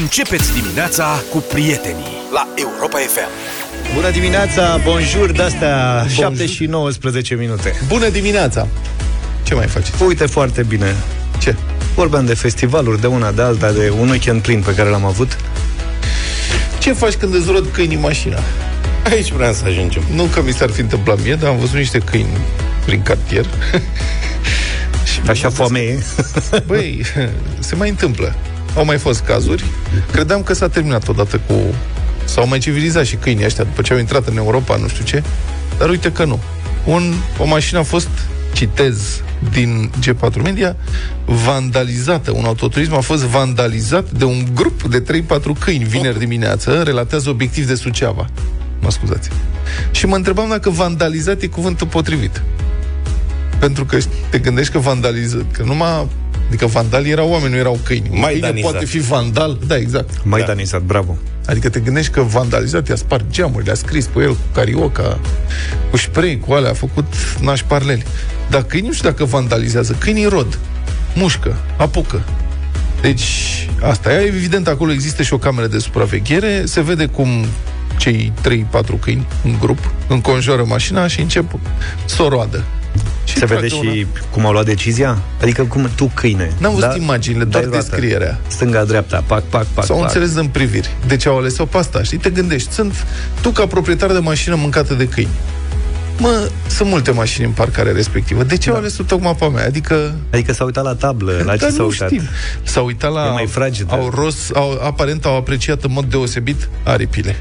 Începeți dimineața cu prietenii la Europa FM. Bună dimineața, bonjour, de-astea 7 și 19 minute. Bună dimineața! Ce mai faceți? Uite foarte bine. Ce? Vorbeam de festivaluri, de una, de alta, de un weekend plin pe care l-am avut. Ce faci când îți rod câinii mașina? Aici vreau să ajungem. Nu că mi s-ar fi întâmplat mie, dar am văzut niște câini prin cartier. și Așa foame e. Băi, se mai întâmplă. Au mai fost cazuri. Credeam că s-a terminat odată cu... S-au mai civilizat și câinii ăștia după ce au intrat în Europa, nu știu ce. Dar uite că nu. Un, o mașină a fost, citez din G4 Media, vandalizată. Un autoturism a fost vandalizat de un grup de 3-4 câini vineri dimineață, relatează obiectiv de Suceava. Mă scuzați. Și mă întrebam dacă vandalizat e cuvântul potrivit. Pentru că te gândești că vandalizat, că numai Adică vandali erau oameni, nu erau câini. Mai câine poate fi vandal. Da, exact. Mai da. danizat, bravo. Adică te gândești că vandalizat, i-a spart geamurile, a scris pe el cu carioca, cu spray, cu alea, a făcut naș parleli. Dar câinii nu știu dacă vandalizează. Câinii rod, mușcă, apucă. Deci, asta e. Evident, acolo există și o cameră de supraveghere. Se vede cum cei 3-4 câini, un grup, înconjoară mașina și încep să o roadă. Și se vede și una... cum au luat decizia? Adică cum tu, câine. N-am văzut da? imaginile, doar descrierea. Stânga-dreapta, pac, pac, pac. Sau pac. înțeles în priviri. Deci au ales-o pe asta. Și te gândești, sunt tu ca proprietar de mașină mâncată de câini. Mă, sunt multe mașini în parcare respectivă. De ce da. au ales tocmai pe mea? Adică... Adică s-a uitat la tablă, la ce s-a uitat? Știm. S-a uitat la... E mai fragedă. Au ros, au, aparent au apreciat în mod deosebit aripile.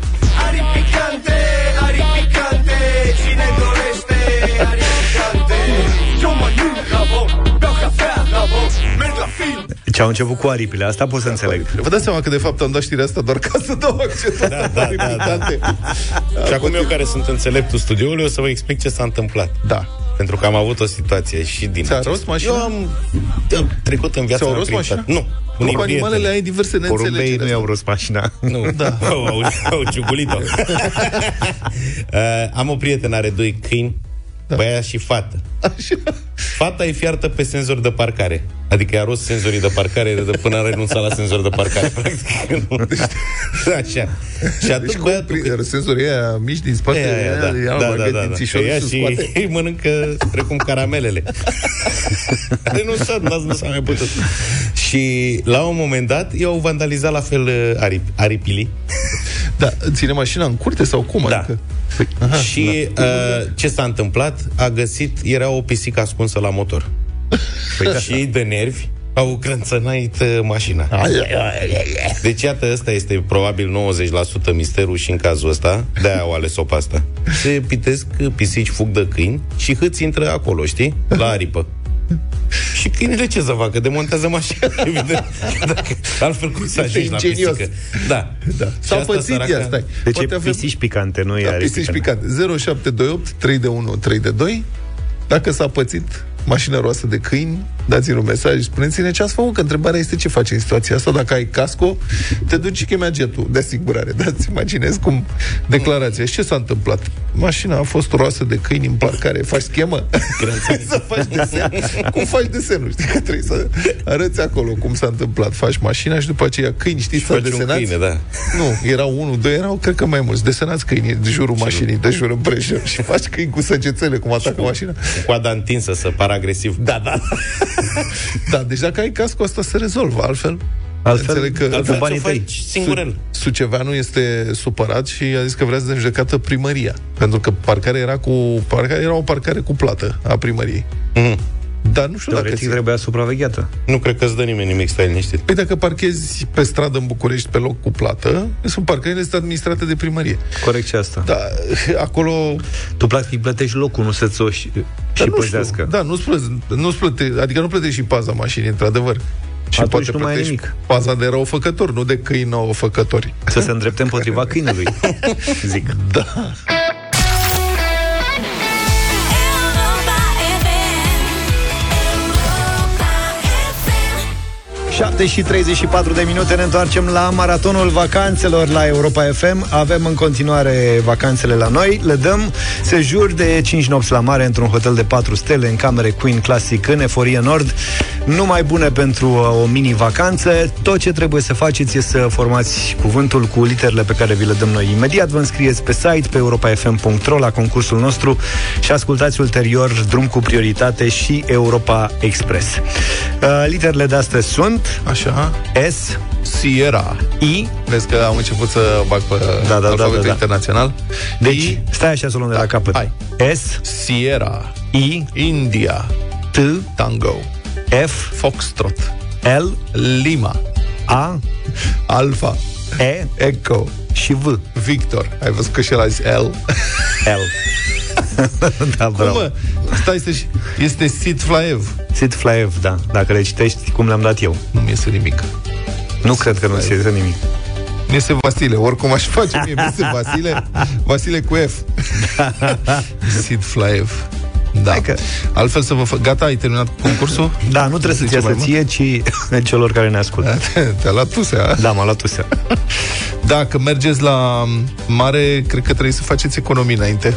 Aripicante, aripicante, cine dorește aripicante? Ce au început cu aripile, asta pot să înțeleg. Vă dați seama că de fapt am dat știrea asta doar ca să dau accentul da, da, da, da. Și acum eu care sunt înțeleptul studioului o să vă explic ce s-a întâmplat. Da. Pentru că am avut o situație și din Ți-a rost mașina? Eu am, am trecut în viața Ți-au rost mașina? Nu. Nu, cu animalele ai diverse neînțelegeri. nu i-au rost mașina. Nu, da. au, au, au ciugulit-o. uh, am o prietenă, are doi câini da. băiat și fată. Așa. Fata e fiartă pe senzor de parcare. Adică i-a rost senzorii de parcare de până a renunțat la senzor de parcare. Practic, nu. Așa. Și atât deci băiatul... Că... Senzorii aia mici din spate, aia, aia, da, ia, da, da, da, da. Și ea și îi mănâncă precum caramelele. a renunțat, nu s-a mai putut. Și la un moment dat i-au vandalizat la fel uh, arip, aripilii. Da, ține mașina în curte sau cum? Da. Adică... Păi, aha, și da. uh, ce s-a întâmplat? A găsit, era o pisică ascunsă la motor. Păi, da. și de nervi au crânțănait uh, mașina. Deci, iată, ăsta este probabil 90% misterul și în cazul ăsta, de-aia au ales-o pe asta. Se pitesc pisici, fug de câini și hâți intră acolo, știi? La aripă. Și câinele ce să facă? Demontează mașina, evident. Dacă, altfel cum să ajungi la pisică? Da. da. S-a pățit săraca... ea, stai. Deci Poate e pisici picante, nu e da, pisici picante. 0728 3 de 1 3 de 2 Dacă s-a pățit mașină roasă de câini, dați-ne un mesaj, spuneți-ne ce ați făcut, că întrebarea este ce faci în situația asta. Dacă ai casco, te duci și chemi agentul de asigurare. Dați imaginezi cum declarația. Și ce s-a întâmplat? Mașina a fost roasă de câini în parcare. Faci schemă? să faci desen. cum faci desenul? Știi că trebuie să arăți acolo cum s-a întâmplat. Faci mașina și după aceea câini, știi, să desenați? Câine, da. Nu, erau unul, doi, erau, cred că mai mulți. Desenați câini de jurul mașinii, de jurul împrejur și faci câini cu săgețele, cum atacă mașina. Cu coada întinsă să pară agresiv. Da, da. da, deci dacă ai casco, asta se rezolvă, altfel Altfel, Înțeleg că altfel banii tăi. Singurel. Suceveanu este supărat și a zis că vrea să dea judecată primăria. Pentru că parcarea era cu parcarea era o parcare cu plată a primăriei. Mm-hmm. Dar nu știu Teoretic dacă trebuia supravegheată. Nu cred că îți dă nimeni nimic, stai liniștit. Păi dacă parchezi pe stradă în București pe loc cu plată, sunt parcările este administrate de primărie. Corect și asta. Da, acolo... Tu practic plătești locul, nu să-ți o și, și nu păzească. Da, nu-ți plăte, nu-ți plăte, adică nu plătești și paza mașinii, într-adevăr. Și Atunci poate nu mai e nimic. Paza de răufăcători, nu de câini nouăfăcători. Să se îndrepte împotriva câinului, zic. Da. 7 și 34 de minute ne întoarcem la maratonul vacanțelor la Europa FM. Avem în continuare vacanțele la noi. Le dăm sejur de 5 nopți la mare într-un hotel de 4 stele în camere Queen Classic în Eforie Nord. Numai bune pentru uh, o mini-vacanță. Tot ce trebuie să faceți e să formați cuvântul cu literele pe care vi le dăm noi imediat. Vă înscrieți pe site, pe europafm.ro la concursul nostru și ascultați ulterior Drum cu prioritate și Europa Express. Uh, literele de astăzi sunt Așa. S, Sierra. I, Vezi că am început să bag pe Da, da, da, alfabetul da, da. internațional. deci I, stai așa să o luăm de la capăt. hai. S, Sierra. I, India. T, Tango. F, Foxtrot. L, Lima. A, Alpha. E Echo. și V. Victor. Ai văzut că și el a zis L? L. da, Cum, bravo. mă? Stai să Este Sid Flaev. Sid Flaev, da. Dacă le citești cum le-am dat eu. Nu mi iese nimic. Nu cred că nu se iese nimic. Mi iese Vasile. Oricum aș face mie, mi iese Vasile. Vasile cu F. Sid Flaev. Da. Hai că- Altfel să vă fac... Gata, ai terminat cu concursul? Da, nu trebuie să-ți Zice iasă mai ție, ci celor care ne ascultă. Te-a luat tusea. Da, m-a luat tusea. Dacă mergeți la mare, cred că trebuie să faceți economii înainte.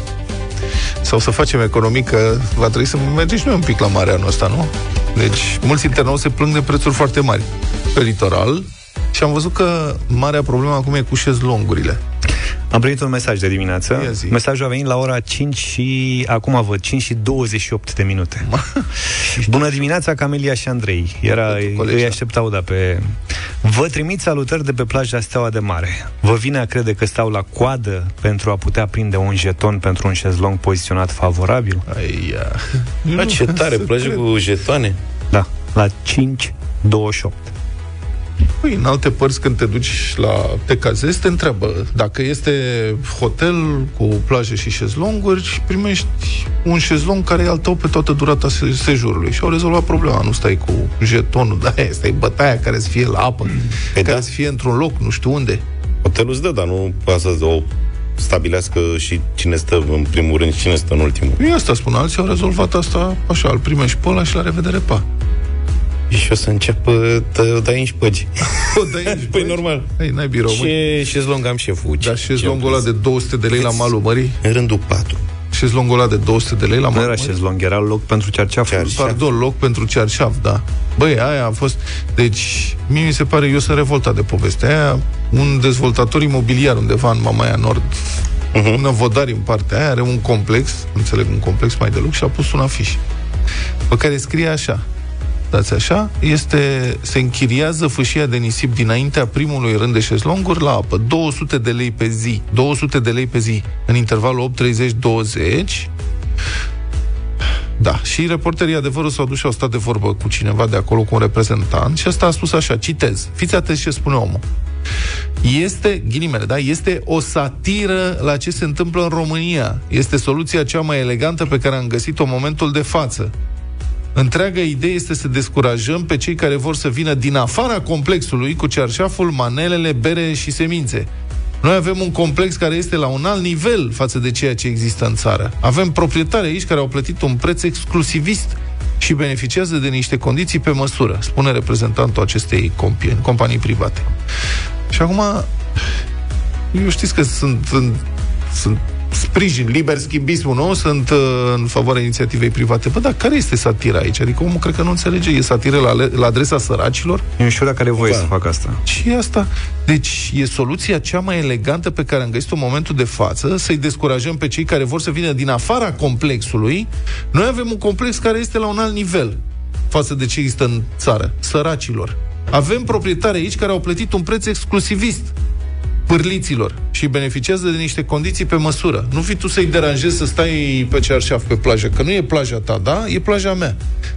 Sau să facem economii, că va trebui să mergem și noi un pic la mare anul ăsta, nu? Deci, mulți internauți se plâng de prețuri foarte mari pe litoral și am văzut că marea problemă acum e cu șezlongurile. Am primit un mesaj de dimineață. Ia zi. Mesajul a venit la ora 5 și... Acum văd, 5 și 28 de minute. Bună dimineața, Camelia și Andrei. Era, Pentru colegi, îi da. așteptau, da, pe... Vă trimit salutări de pe plaja Steaua de Mare. Vă vine a crede că stau la coadă pentru a putea prinde un jeton pentru un șezlong poziționat favorabil? Ai, Da, ce tare, plajă cu jetoane. Da, la 5 28. Păi, în alte părți, când te duci la te cazezi, te întreabă dacă este hotel cu plaje și șezlonguri și primești un șezlong care e al tău pe toată durata se- sejurului. Și au rezolvat problema. Nu stai cu jetonul, da, stai bătaia care să fie la apă, Păi care da. să fie într-un loc, nu știu unde. Hotelul îți dă, dar nu poate să o stabilească și cine stă în primul rând și cine stă în ultimul. Eu asta spun, alții au rezolvat asta așa, îl primești pe ăla și la revedere, pa. Și o să înceapă să dai în șpăgi. O, dai aici, Păi băi. normal. Ei, n-ai birou, măi. Ce șezlong am șeful? Dar șezlongul ăla de 200 de lei la malul mării? În rândul 4. Șezlongul ăla de 200 de lei la Nu malul era mării? șezlong, era loc pentru cerceaful. Cerceaf. Pardon, loc pentru cearșaf, da. Băi, aia a fost... Deci, mie mi se pare, eu sunt revoltat de povestea aia. Un dezvoltator imobiliar undeva în Mamaia Nord, uh-huh. un vodari în partea aia, are un complex, înțeleg, un complex mai de lux și a pus un afiș pe care scrie așa dați așa, este, se închiriază fâșia de nisip dinaintea primului rând de șezlonguri la apă. 200 de lei pe zi. 200 de lei pe zi. În intervalul 8-30-20 da, și reporterii adevărul s-au dus și au stat de vorbă cu cineva de acolo, cu un reprezentant și ăsta a spus așa, citez, fiți atenți ce spune omul. Este, ghilimele, da, este o satiră la ce se întâmplă în România. Este soluția cea mai elegantă pe care am găsit-o în momentul de față. Întreaga idee este să descurajăm pe cei care vor să vină din afara complexului cu cearșaful, manelele, bere și semințe. Noi avem un complex care este la un alt nivel față de ceea ce există în țară. Avem proprietari aici care au plătit un preț exclusivist și beneficiază de niște condiții pe măsură, spune reprezentantul acestei companii, companii private. Și acum, eu știți că sunt, în, sunt sprijin, liber schimbismul, nu? Sunt uh, în favoarea inițiativei private. Bă, dar care este satira aici? Adică omul cred că nu înțelege. E satiră la, la adresa săracilor? Eu nu știu dacă are voie Da. să fac asta. Și asta. Deci e soluția cea mai elegantă pe care am găsit-o în momentul de față, să-i descurajăm pe cei care vor să vină din afara complexului. Noi avem un complex care este la un alt nivel față de ce există în țară, săracilor. Avem proprietari aici care au plătit un preț exclusivist pârliților și beneficiază de niște condiții pe măsură. Nu fi tu să-i deranjezi să stai pe cearșaf pe plajă, că nu e plaja ta, da? E plaja mea.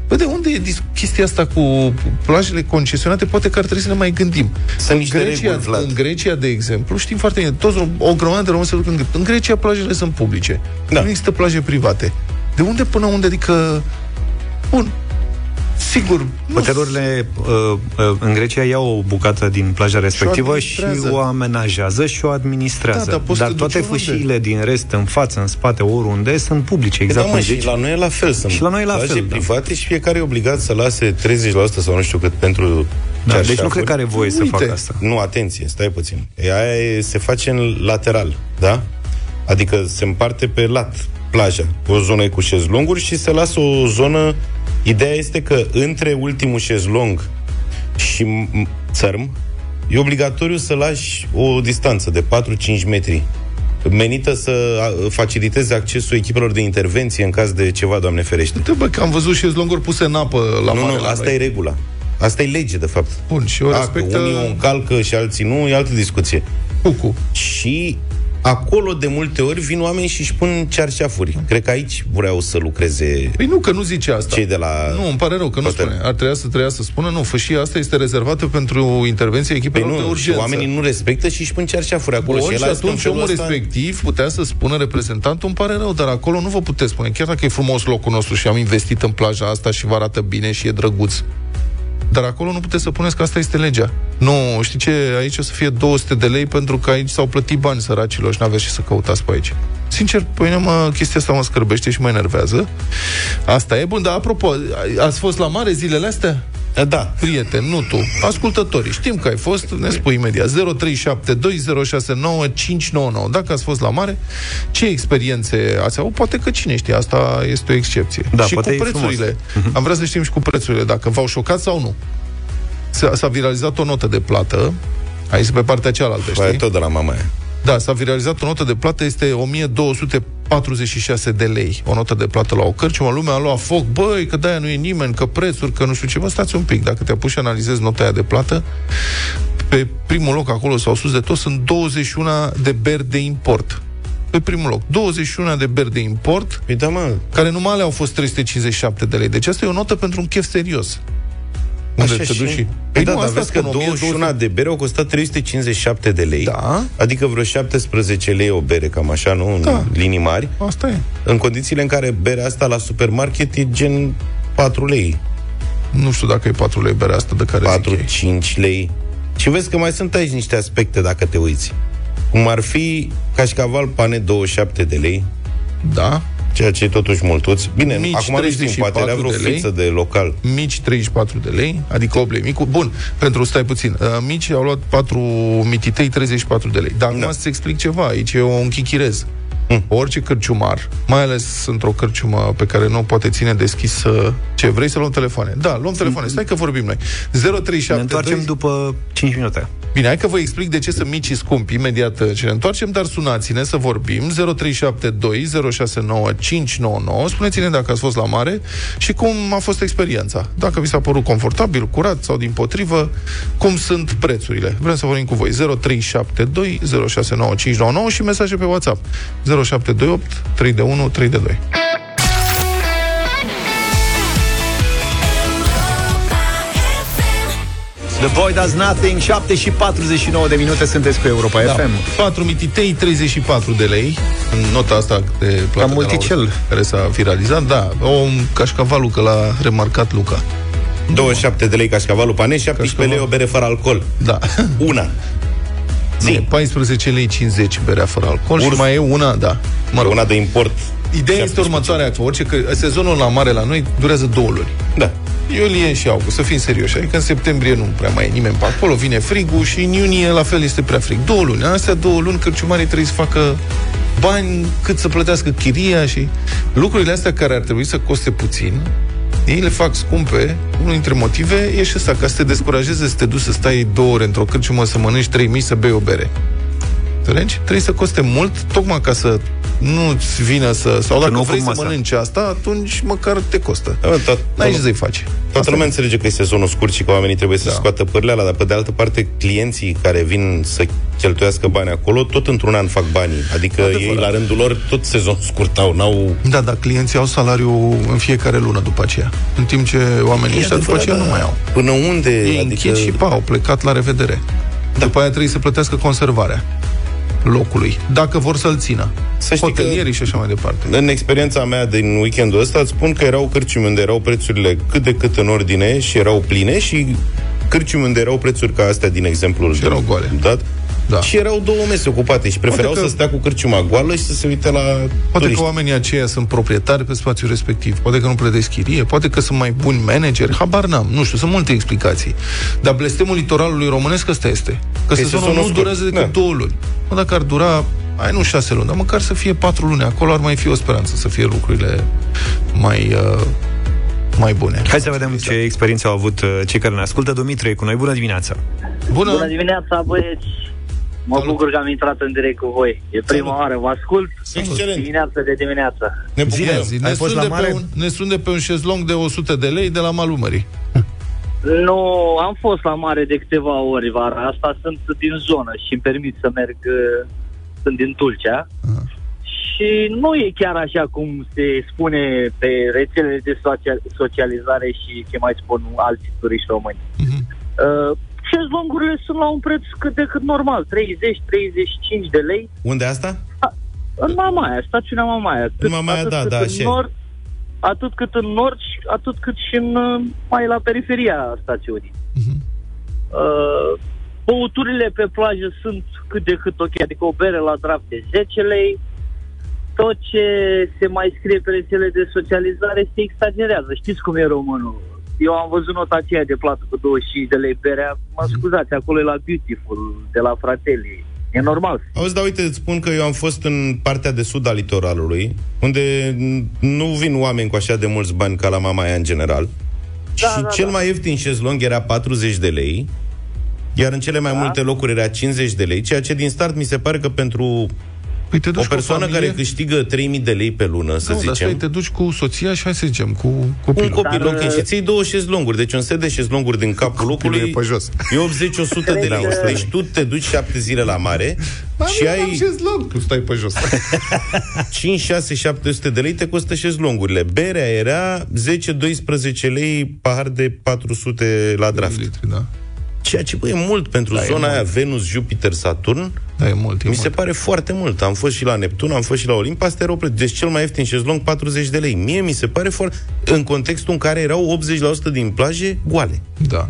Bă, de unde e dis- chestia asta cu plajele concesionate? Poate că ar trebui să ne mai gândim. Sunt niște în Grecia, reguli, Vlad. în Grecia, de exemplu, știm foarte bine, toți, o grămadă de români se duc în, în Grecia, plajele sunt publice. Da. Nu există plaje private. De unde până unde? Adică, bun, Sigur. Hotelurile uh, uh, în Grecia iau o bucată din plaja respectivă și o, și o amenajează și o administrează. Da, dar, dar toate fâșiile din rest, în față, în spate, oriunde, sunt publice, păi exact da, mă, și la noi e la fel. Sunt și la noi e la fel, da. private și fiecare e obligat să lase 30% sau nu știu cât pentru da, deci nu cred că are voie Uite. să facă asta. Nu, atenție, stai puțin. Aia e, se face în lateral, da? Adică se împarte pe lat plaja. O zonă e cu șezlonguri și se lasă o zonă... Ideea este că între ultimul șezlong și țărm e obligatoriu să lași o distanță de 4-5 metri menită să faciliteze accesul echipelor de intervenție în caz de ceva, Doamne ferește. Uite, bă, că am văzut șezlonguri puse în apă la nu, mare. Nu, asta noi. e regula. Asta e lege, de fapt. Bun, și o respectă... Unii o încalcă și alții nu, e altă discuție. Cucu. Și acolo de multe ori vin oameni și își pun cearșafuri. Cred că aici vreau să lucreze Păi nu, că nu zice asta. Cei de la Nu, îmi pare rău că nu spune. Ar trebui să trebuia să spună, nu, fășia asta este rezervată pentru intervenție echipelor păi nu, de urgență. Și oamenii nu respectă și își pun cearșafuri acolo. Bun, și, și atunci omul ăsta... respectiv putea să spună reprezentantul, îmi pare rău, dar acolo nu vă puteți spune. Chiar dacă e frumos locul nostru și am investit în plaja asta și vă arată bine și e drăguț. Dar acolo nu puteți să puneți că asta este legea. Nu, știi ce? Aici o să fie 200 de lei pentru că aici s-au plătit bani săracilor și n-aveți ce să căutați pe aici. Sincer, pe mine mă, chestia asta mă scârbește și mă enervează. Asta e bun, dar apropo, ați fost la mare zilele astea? Da. Prieten, nu tu. Ascultătorii. Știm că ai fost, ne spui imediat. 0372069599. Dacă ați fost la mare, ce experiențe ați avut? Poate că cine știe, asta este o excepție. Da, și cu prețurile. Mhm. Am vrea să știm și cu prețurile, dacă v-au șocat sau nu. S-a, s-a viralizat o notă de plată, aici pe partea cealaltă, știi? tot de la mama aia. Da, s-a viralizat o notă de plată, este 1246 de lei. O notă de plată la o cărciumă, lumea a luat foc, băi, că de nu e nimeni, că prețuri, că nu știu ce. Bă, stați un pic, dacă te apuci și analizezi nota aia de plată, pe primul loc acolo sau sus de tot sunt 21 de beri de import pe primul loc. 21 de beri de import, păi da, mă. care numai le au fost 357 de lei. Deci asta e o notă pentru un chef serios. Unde Așa te duci și... Păi, păi da, dar vezi că 21 de bere au costat 357 de lei. Da. Adică vreo 17 lei o bere, cam așa, nu? În da. linii mari. Asta e. În condițiile în care berea asta la supermarket e gen 4 lei. Nu știu dacă e 4 lei berea asta de care 4-5 lei. Și vezi că mai sunt aici niște aspecte dacă te uiți. Cum ar fi cașcaval pane 27 de lei. Da. Ceea ce e totuși multuți. Bine, mici acum nu știm, poate era vreo de lei, de local. Mici 34 de lei, adică 8 lei. Micu, bun, pentru stai puțin. Uh, mici au luat 4 mititei 34 de lei. Dar acum da. să-ți explic ceva. Aici e un chichirez. Mm. Orice cărciumar, mai ales într-o cărciumă pe care nu poate ține deschis ce vrei să luăm telefoane. Da, luăm telefoane. Stai că vorbim noi. 0372 Ne întoarcem după 5 minute. Bine, hai că vă explic de ce sunt mici și scumpi imediat uh, ce ne întoarcem, dar sunați-ne să vorbim 0372 069599. Spuneți-ne dacă ați fost la mare și cum a fost experiența. Dacă vi s-a părut confortabil, curat sau din potrivă, cum sunt prețurile. Vrem să vorbim cu voi. 0372 069599 și mesaje pe WhatsApp 0728 3 de 1 3 de 2. The Boy Does Nothing 7 și 49 de minute sunteți cu Europa da. FM 4 mititei, 34 de lei În nota asta de plată Ca multicel Care s-a viralizat, da O cașcavalul, că l-a remarcat Luca 27 de lei cașcavalul pane 17 Cașcaval. lei o bere fără alcool Da Una Zi. 14 lei 50 berea fără alcool Urs. și mai e una, da. Mă rog. Una de import. Ideea este următoarea, că orice că sezonul la mare la noi durează două luni. Da. Iulie și august, să fim serioși. Adică în septembrie nu prea mai e nimeni pe acolo, vine frigul și în iunie la fel este prea frig. Două luni. Astea două luni cărciumarii trebuie să facă bani cât să plătească chiria și lucrurile astea care ar trebui să coste puțin, ei le fac scumpe, unul dintre motive e și ăsta, ca să te descurajeze să te duci să stai două ore într-o cărciumă, să mănânci trei mici, să bei o bere. Înțelegi? Trebuie să coste mult, tocmai ca să nu-ți vină să... Sau dacă nu vrei să mănânci asta, atunci măcar te costă. Da, tot, N-ai ce să-i faci. Toată lumea înțelege că e sezonul scurt și că oamenii trebuie să da. scoată pârleala, dar pe de altă parte clienții care vin să cheltuiască bani acolo, tot într-un an fac banii. Adică Adevărat. ei, la rândul lor, tot sezon scurt au, n-au... Da, dar clienții au salariu în fiecare lună după aceea. În timp ce oamenii ăștia după aceea da. nu mai au. Până unde? Ei adică... și pa, au plecat la revedere. Da. După aia trebuie să plătească conservarea. Locului, dacă vor să-l țină. Să Hotelierii și așa mai departe. În experiența mea din weekendul ăsta, îți spun că erau cărciumi unde erau prețurile cât de cât în ordine și erau pline și cărciumi unde erau prețuri ca astea din exemplul și erau goale. Dat, da. Și erau două mese ocupate și preferau că, să stea cu cârciuma goală și să se uite la Poate turiști. că oamenii aceia sunt proprietari pe spațiul respectiv, poate că nu plătesc chirie, poate că sunt mai buni manageri, habar n-am, nu știu, sunt multe explicații. Dar blestemul litoralului românesc ăsta este. Că Că sezonul nu scurt. durează decât Da. două luni. Mă, dacă ar dura, ai nu șase luni, dar măcar să fie patru luni. Acolo ar mai fi o speranță să fie lucrurile mai, uh, mai bune. Hai să vedem ce experiențe au avut uh, cei care ne ascultă. Dumitru e cu noi. Bună dimineața! Bună! Bună dimineața, băieți! Mă Salut. bucur că am intrat în direct cu voi. E prima Salut. oară, vă ascult Excelent. dimineața de dimineață. Ne Zi, bucurăm. zi, Ai ne, fost sun la de pe mare? un, ne sun de pe un șezlong de 100 de lei de la malul mării. Nu, am fost la mare de câteva ori vara asta, sunt din zonă și îmi permit să merg, uh, sunt din Tulcea. Aha. Și nu e chiar așa cum se spune pe rețelele de socia- socializare și ce mai spun alții turiști români. Mhm. Uh, șezlongurile sunt la un preț cât de cât normal, 30-35 de lei. Unde asta? În Mamaia, stațiunea Mamaia. Cât, Mamaia, atât da, cât da, în așa e. nord, atât cât în nord, și atât cât și în, uh, mai la periferia stațiunii. Mhm. Uh, băuturile pe plajă sunt cât de cât ok, adică o bere la draft de 10 lei, tot ce se mai scrie pe rețele de socializare se exagerează. Știți cum e românul? Eu am văzut nota aceea de plată cu 25 de lei berea. Mă scuzați, acolo e la Beautiful, de la Fratelli. E normal. Auzi, dar uite, îți spun că eu am fost în partea de sud a litoralului, unde n- nu vin oameni cu așa de mulți bani ca la Mamaia în general. Da, și da, cel da. mai ieftin șezlong era 40 de lei, iar în cele mai Da. multe locuri era 50 de lei, ceea ce din start mi se pare că pentru Păi te duci o persoană cu o familie, care câștigă 3000 de lei pe lună, să nu, dar stai, zicem, te duci cu soția și hai să zicem, cu un copilul. copil, Dar, ok, și ții două șezlonguri, deci un set de șezlonguri din capul Copilul locului e pe jos. e 80-100 de lei. Cred că- Deci tu te duci șapte zile la mare și ai șezlong, tu stai pe jos. 5, 6, 700 de lei te costă șezlongurile. Berea era 10-12 lei pahar de 400 la draft. Litri, da. Ceea ce, bă, e mult pentru Da, e zona mult. aia Venus, Jupiter, Saturn. Da, e mult, e Mi mult. se pare foarte mult. Am fost și la Neptun, am fost și la Olimp, asta era o preț. Deci cel mai ieftin șezlong 40 de lei. Mie mi se pare foarte... În contextul în care erau 80% din plaje goale. Da.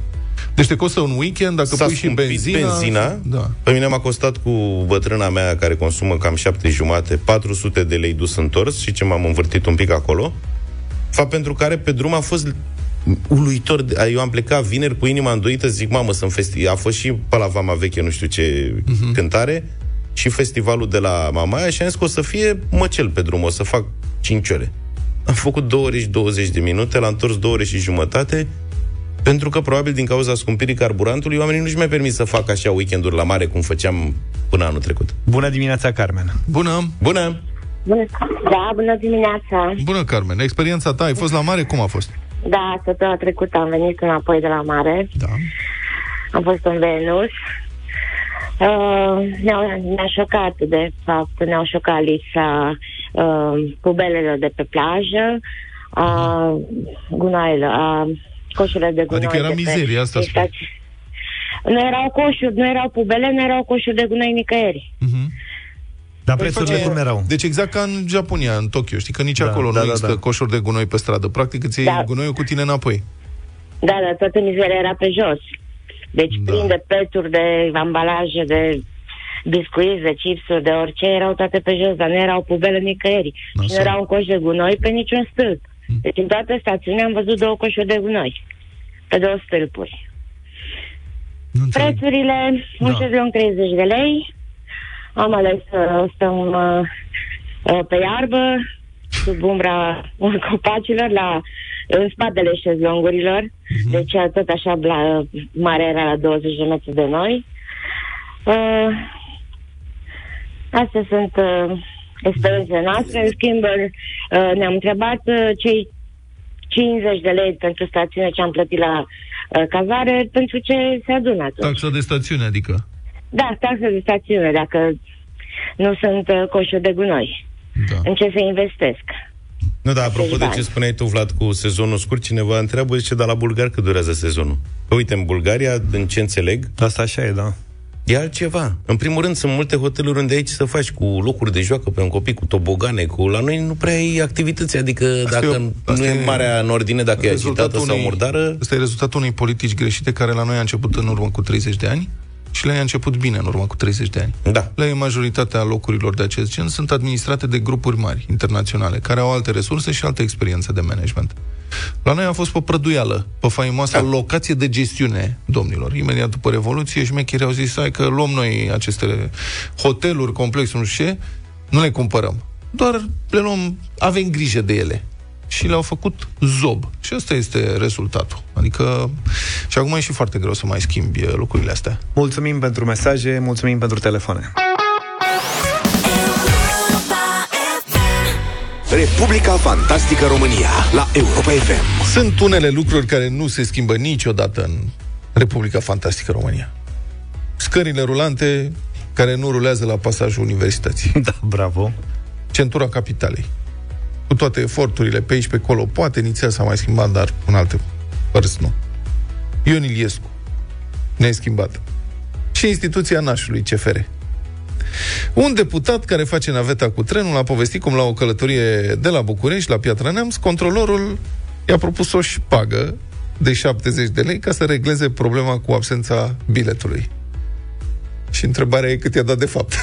Deci te costă un weekend, dacă S-a pui și scumpit benzina... benzina. Da. Pe mine m-a costat cu bătrâna mea care consumă cam șapte jumate, 400 de lei dus întors și ce m-am învârtit un pic acolo. Fapt pentru care pe drum a fost uluitor. de- Eu am plecat vineri cu inima îndoită, zic, mamă, sunt festi... A fost și pe la Vama Veche, nu știu ce uh-huh. cântare, și festivalul de la Mamaia și am zis că o să fie măcel pe drum, o să fac 5 ore. Am făcut 2 ore și 20 de minute, l-am întors 2 ore și jumătate, pentru că probabil din cauza scumpirii carburantului, oamenii nu-și mai permit să facă așa weekenduri la mare cum făceam până anul trecut. Bună dimineața, Carmen! Bună, Bună! Bună, da, bună dimineața. bună, Carmen. Experiența ta, ai fost la mare, cum a fost? Da, săptămâna trecută am venit înapoi de la mare. Da. Am fost în Venus. Uh, ne-au, ne-a șocat, de fapt, ne-au șocat lipsa uh, pubelelor de pe plajă, a gunoaielor, a coșurile de gunoi. Adică era de pe- mizerie, asta din spui. stați- Nu erau coșuri, nu erau pubele, nu erau coșuri de gunoi nicăieri. Mhm. Dar prețurile cum erau? Deci exact ca în Japonia, în Tokyo. Știi că nici Da, acolo da, nu da, există da. coșuri de gunoi pe stradă. Practic îți iei Da. gunoiul cu tine înapoi. Da, dar toată mizeria era pe jos. Deci Da. da. plin de peturi, de ambalaje, de biscuiți, de chipsuri, de orice, erau toate pe jos, dar nu erau pubele nicăieri. Și Nasol. nu era un coș de gunoi pe niciun stâlp. Deci în toată stațiunea am văzut două coșuri de gunoi. Pe două stâlpuri. Nu înțeleg. Prețurile, un Da. șezlong 30 de lei. Am ales să stăm uh, uh, pe iarbă, sub umbra copacilor, la, în spatele șezlongurilor. Mhm. Deci uh, tot așa bla, mare era la 20 de metri de noi. Uh, astea sunt uh, experiențele noastre. În schimb, uh, ne-am întrebat uh, cei 50 de lei pentru stațiune ce am plătit la uh, cazare, pentru ce se adună atunci. Taxa de stațiune, adică. Da, taxe de stațiune, dacă nu sunt uh, coșuri de gunoi. Da. În ce se investesc? Nu, dar apropo de bani. ce spuneai tu, Vlad, cu sezonul scurt, cineva întreabă, zice, dar la bulgar cât durează sezonul? Că uite, în Bulgaria, în ce înțeleg, Asta așa e, da. E altceva. În primul rând, sunt multe hoteluri unde aici să faci cu locuri de joacă pe un copii, cu tobogane, cu... La noi nu prea ai activități, adică asta dacă e, nu e marea în ordine, dacă e agitată unei, sau murdară... Asta e rezultatul unei politici greșite care la noi a început în urmă cu 30 de ani și le-a început bine în urmă cu 30 de ani. Da. La majoritatea locurilor de acest gen sunt administrate de grupuri mari, internaționale, care au alte resurse și altă experiență de management. La noi a fost pe prăduială, pe faimoasa da. locație de gestiune, domnilor. Imediat după Revoluție, șmecherii au zis, hai că luăm noi aceste hoteluri, complexuri, nu știu ce, nu le cumpărăm. Doar le luăm, avem grijă de ele și le-au făcut zob. Și ăsta este rezultatul. Adică, și acum e și foarte greu să mai schimbi uh, lucrurile astea. Mulțumim pentru mesaje, mulțumim pentru telefoane. Republica Fantastică România la Europa FM. Sunt unele lucruri care nu se schimbă niciodată în Republica Fantastică România. Scările rulante care nu rulează la pasajul universității. Da, bravo. Centura capitalei cu toate eforturile pe aici, pe acolo. Poate inițial s-a mai schimbat, dar în alte părți nu. Ion Iliescu, neschimbat. Și instituția nașului CFR. Un deputat care face naveta cu trenul a povestit cum la o călătorie de la București la Piatra Neamț, controlorul i-a propus o șpagă de 70 de lei ca să regleze problema cu absența biletului. Și întrebarea e cât i-a dat de fapt.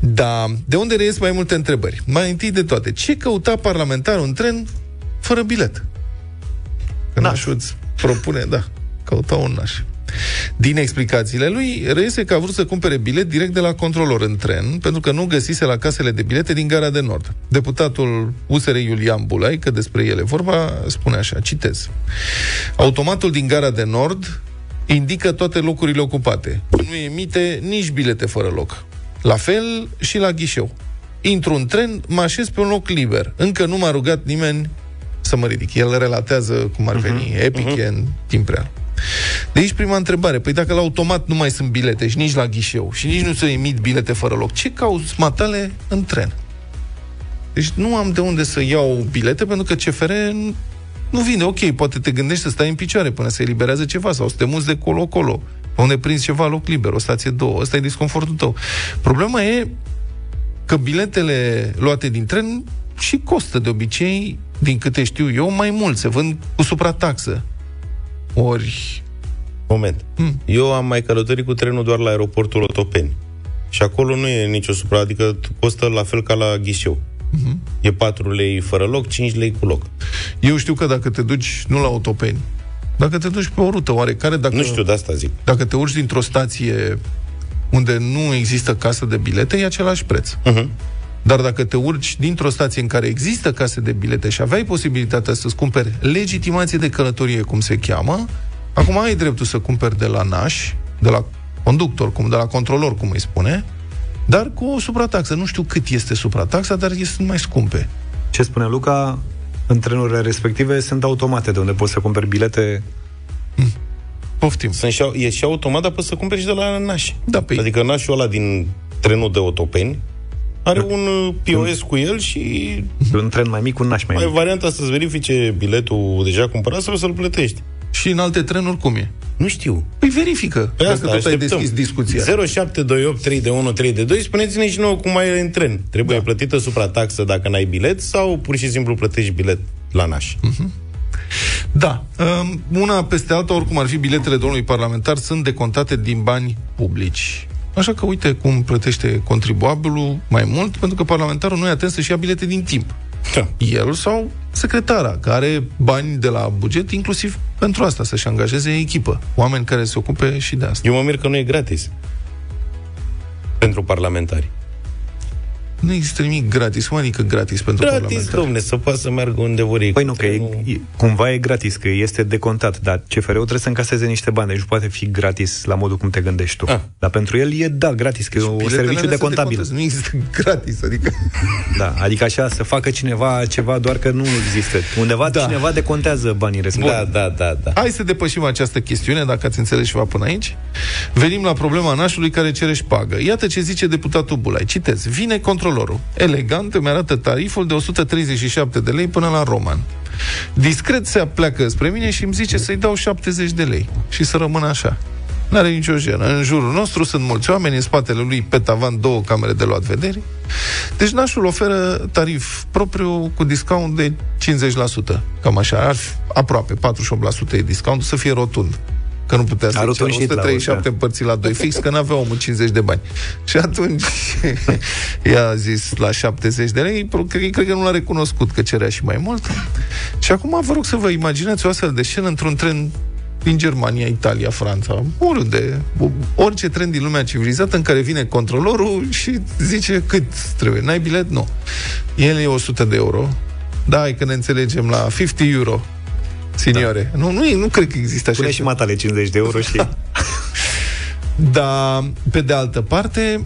da, de unde reies mai multe întrebări? Mai întâi de toate, ce căuta parlamentarul în tren fără bilet? Că nașul îți propune, da, căuta un naș. Din explicațiile lui, reiese că a vrut să cumpere bilet direct de la controlor în tren, pentru că nu găsise la casele de bilete din gara de nord. Deputatul USR Iulian Bulai, că despre ele vorba, spune așa, citez. Automatul din gara de nord indică toate locurile ocupate. Nu emite nici bilete fără loc. La fel și la ghișeu. Intru în tren, mă așez pe un loc liber. Încă nu m-a rugat nimeni să mă ridic. El relatează cum ar veni, uh-huh. epic uh-huh. în timp real. De aici prima întrebare. Păi dacă la automat nu mai sunt bilete și nici la ghișeu și nici nu se emit bilete fără loc, ce cauți matale în tren? Deci nu am de unde să iau bilete pentru că CFR nu vine, ok, poate te gândești să stai în picioare până se eliberează ceva sau să te muți de colo-colo, unde prinzi ceva loc liber, o stație două, ăsta e disconfortul tău. Problema e că biletele luate din tren și costă de obicei, din câte știu eu, mai mult, se vând cu suprataxă. Ori... Moment. Hmm. Eu am mai călătorit cu trenul doar la aeroportul Otopeni. Și acolo nu e nicio supra, adică costă la fel ca la ghișeu. Uh-huh. E 4 lei fără loc, 5 lei cu loc. Eu știu că dacă te duci, nu la autopeni, dacă te duci pe o rută oarecare, dacă... Nu știu, de asta zic. Dacă te urci dintr-o stație unde nu există casă de bilete, e același preț. Uh-huh. Dar dacă te urci dintr-o stație în care există case de bilete și aveai posibilitatea să-ți cumperi legitimație de călătorie, cum se cheamă, acum ai dreptul să cumperi de la naș, de la conductor, cum, de la controlor, cum îi spune, dar cu o suprataxă. Nu știu cât este suprataxa, dar sunt mai scumpe. Ce spune Luca, în trenurile respective sunt automate de unde poți să cumperi bilete mm. Poftim. Sunt și, e și automat, dar poți să cumperi și de la naș. Da, pe adică nașul ăla din trenul de otopeni are un uh, POS cu el și... Un tren mai mic, un naș mai, mai mic. varianta să-ți verifice biletul deja cumpărat sau să-l plătești. Și în alte trenuri cum e? Nu știu. Păi verifică, pe asta, dacă tot ai deschis discuția. 0728 3 de 1 3 de 2, spuneți-ne și nouă cum mai e în tren. Trebuie da. plătită suprataxă dacă n-ai bilet sau pur și simplu plătești bilet la naș? Uh-huh. Da. Um, una peste alta, oricum ar fi, biletele domnului parlamentar sunt decontate din bani publici. Așa că uite cum plătește contribuabilul mai mult, pentru că parlamentarul nu e atent să-și ia bilete din timp. Da. El sau secretara, care are bani de la buget, inclusiv pentru asta, să-și angajeze echipă. Oameni care se ocupe și de asta. Eu mă mir că nu e gratis pentru parlamentari. Nu există nimic gratis. Cum adică gratis pentru gratis, parlamentari? domne, să poată să meargă unde vor ei. Păi nu, că e, cumva e gratis, că este decontat, dar CFR-ul trebuie să încaseze niște bani, deci nu poate fi gratis la modul cum te gândești tu. Ah. Dar pentru el e, da, gratis, că e un serviciu de contabil. Nu există gratis, adică... Da, adică așa, să facă cineva ceva, doar că nu există. Undeva da. cineva decontează banii respectivi. Da, da, da, da. Hai să depășim această chestiune, dacă ați înțeles ceva până aici. Venim la problema nașului care cere șpagă. Iată ce zice deputatul Bulai. Citez. Vine control controlorul. Elegant îmi arată tariful de 137 de lei până la Roman. Discret se apleacă spre mine și îmi zice să-i dau 70 de lei și să rămână așa. N-are nicio jenă. În jurul nostru sunt mulți oameni, în spatele lui pe tavan două camere de luat vedere. Deci nașul oferă tarif propriu cu discount de 50%. Cam așa, ar fi aproape 48% e discount, să fie rotund că nu putea să 137 împărțit la 2 fix, că n-avea omul 50 de bani. Și atunci i-a zis la 70 de lei, cred, cred că nu l-a recunoscut, că cerea și mai mult. Și acum vă rog să vă imaginați o astfel de scenă într-un tren din Germania, Italia, Franța, oriunde, orice tren din lumea civilizată în care vine controlorul și zice cât trebuie. N-ai bilet? Nu. El e 100 de euro. Da, e că ne înțelegem la 50 euro. Signore. Da. Nu, nu, nu cred că există așa. Pune și matale 50 de euro și... Dar, pe de altă parte,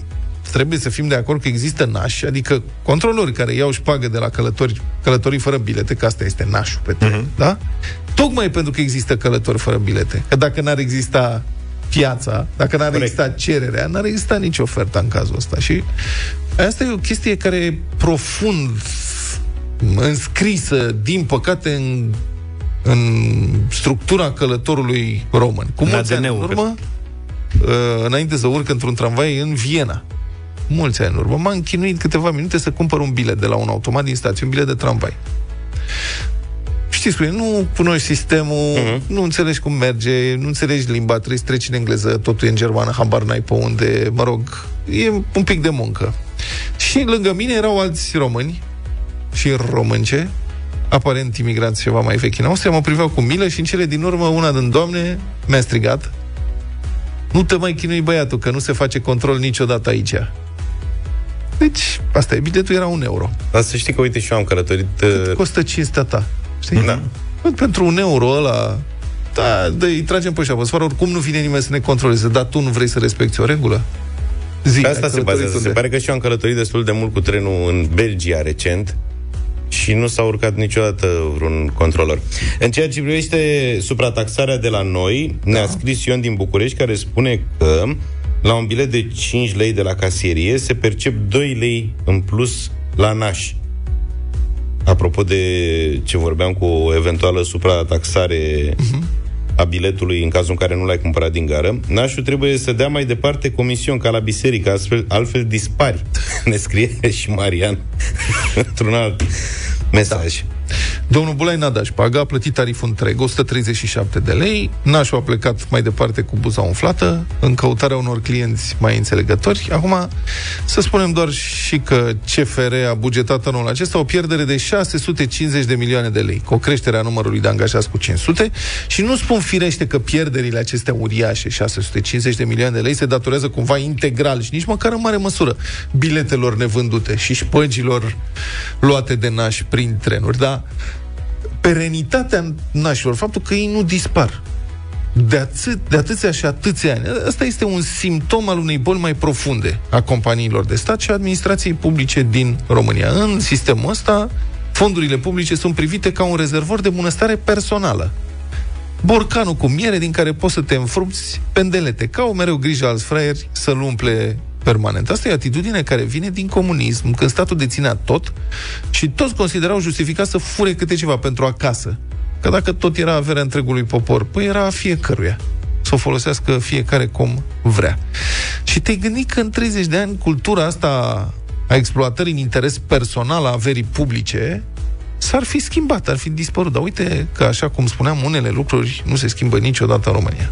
trebuie să fim de acord că există nași, adică controlori care iau șpagă de la călători, călătorii fără bilete, că asta este nașul pe teren, uh-huh. da? Tocmai pentru că există călători fără bilete. Că dacă n-ar exista piața, dacă n-ar Corect. exista cererea, n-ar exista nici oferta în cazul ăsta. Și asta e o chestie care e profund înscrisă, din păcate, în, în structura călătorului român. Cu mulți ani în urmă, uh, înainte să urc într-un tramvai în Viena, mulți ani în urmă, m-am chinuit câteva minute să cumpăr un bilet de la un automat din stație, un bilet de tramvai știți cum e, nu cunoști sistemul, uh-huh. nu înțelegi cum merge, nu înțelegi limba, trebuie să treci în engleză, totul e în germană, habar n-ai pe unde, mă rog, e un pic de muncă. Și lângă mine erau alți români și românce, aparent imigranți ceva mai vechi în Austria, mă priveau cu milă și în cele din urmă una din doamne mi-a strigat nu te mai chinui băiatul, că nu se face control niciodată aici. Deci, asta e, biletul era un euro. Dar să știi că, uite, și eu am călătorit... Cât uh, costă cinstea ta? Știi? Da. Pentru un euro ăla, da, dă, îi tragem pe șapă. oricum nu vine nimeni să ne controleze, dar tu nu vrei să respecti o regulă? Zi, Pe asta se bazează. Unde? Se pare că și eu am călătorit destul de mult cu trenul în Belgia recent și nu s-a urcat niciodată vreun controlor. În ceea ce privește suprataxarea de la noi, da. ne-a scris Ion din București care spune că la un bilet de 5 lei de la casierie se percep 2 lei în plus la naș apropo de ce vorbeam cu o eventuală suprataxare uh-huh. A biletului în cazul în care nu l-ai cumpărat din gară, nașul trebuie să dea mai departe comision ca la biserică, altfel, altfel dispari. ne scrie și Marian într-un alt mesaj. Da. Domnul Bulai n-a dat șpagă, a plătit tariful întreg, 137 de lei, nașul a plecat mai departe cu buza umflată, în căutarea unor clienți mai înțelegători. Acum, să spunem doar și că CFR a bugetat anul acesta o pierdere de 650 de milioane de lei, cu o creștere a numărului de angajați cu 500 și nu spun firește că pierderile acestea uriașe, 650 de milioane de lei, se datorează cumva integral și nici măcar în mare măsură biletelor nevândute și șpăgilor luate de nași prin trenuri, da? Perenitatea nașilor, faptul că ei nu dispar de, atât, de atâția și atâția ani. Asta este un simptom al unei boli mai profunde a companiilor de stat și a administrației publice din România. În sistemul ăsta, fondurile publice sunt privite ca un rezervor de bunăstare personală. Borcanul cu miere din care poți să te înfrupți pendelete, ca o mereu grijă alți fraieri să-l umple permanent. Asta e atitudine care vine din comunism, când statul deținea tot și toți considerau justificat să fure câte ceva pentru acasă. Că dacă tot era averea întregului popor, păi era a fiecăruia să o folosească fiecare cum vrea. Și te-ai gândit că în 30 de ani cultura asta a exploatării în interes personal a averii publice s-ar fi schimbat, ar fi dispărut. Dar uite că, așa cum spuneam, unele lucruri nu se schimbă niciodată în România.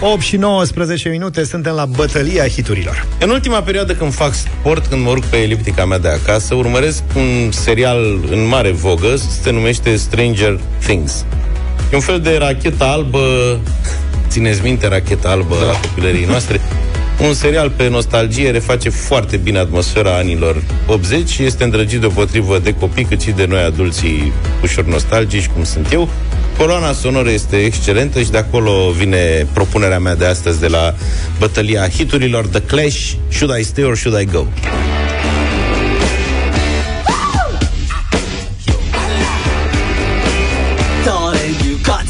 8 și 19 minute, suntem la bătălia hiturilor. În ultima perioadă când fac sport, când mă urc pe eliptica mea de acasă, urmăresc un serial în mare vogă, se numește Stranger Things. E un fel de rachetă albă, țineți minte racheta albă da. la copilării noastre? Un serial pe nostalgie reface foarte bine atmosfera anilor 80 și este îndrăgit deopotrivă de copii cât și de noi adulții ușor nostalgici, cum sunt eu. Coloana sonoră este excelentă și de acolo vine propunerea mea de astăzi de la bătălia hiturilor The Clash, Should I Stay or Should I Go?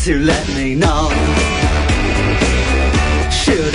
to let me know Should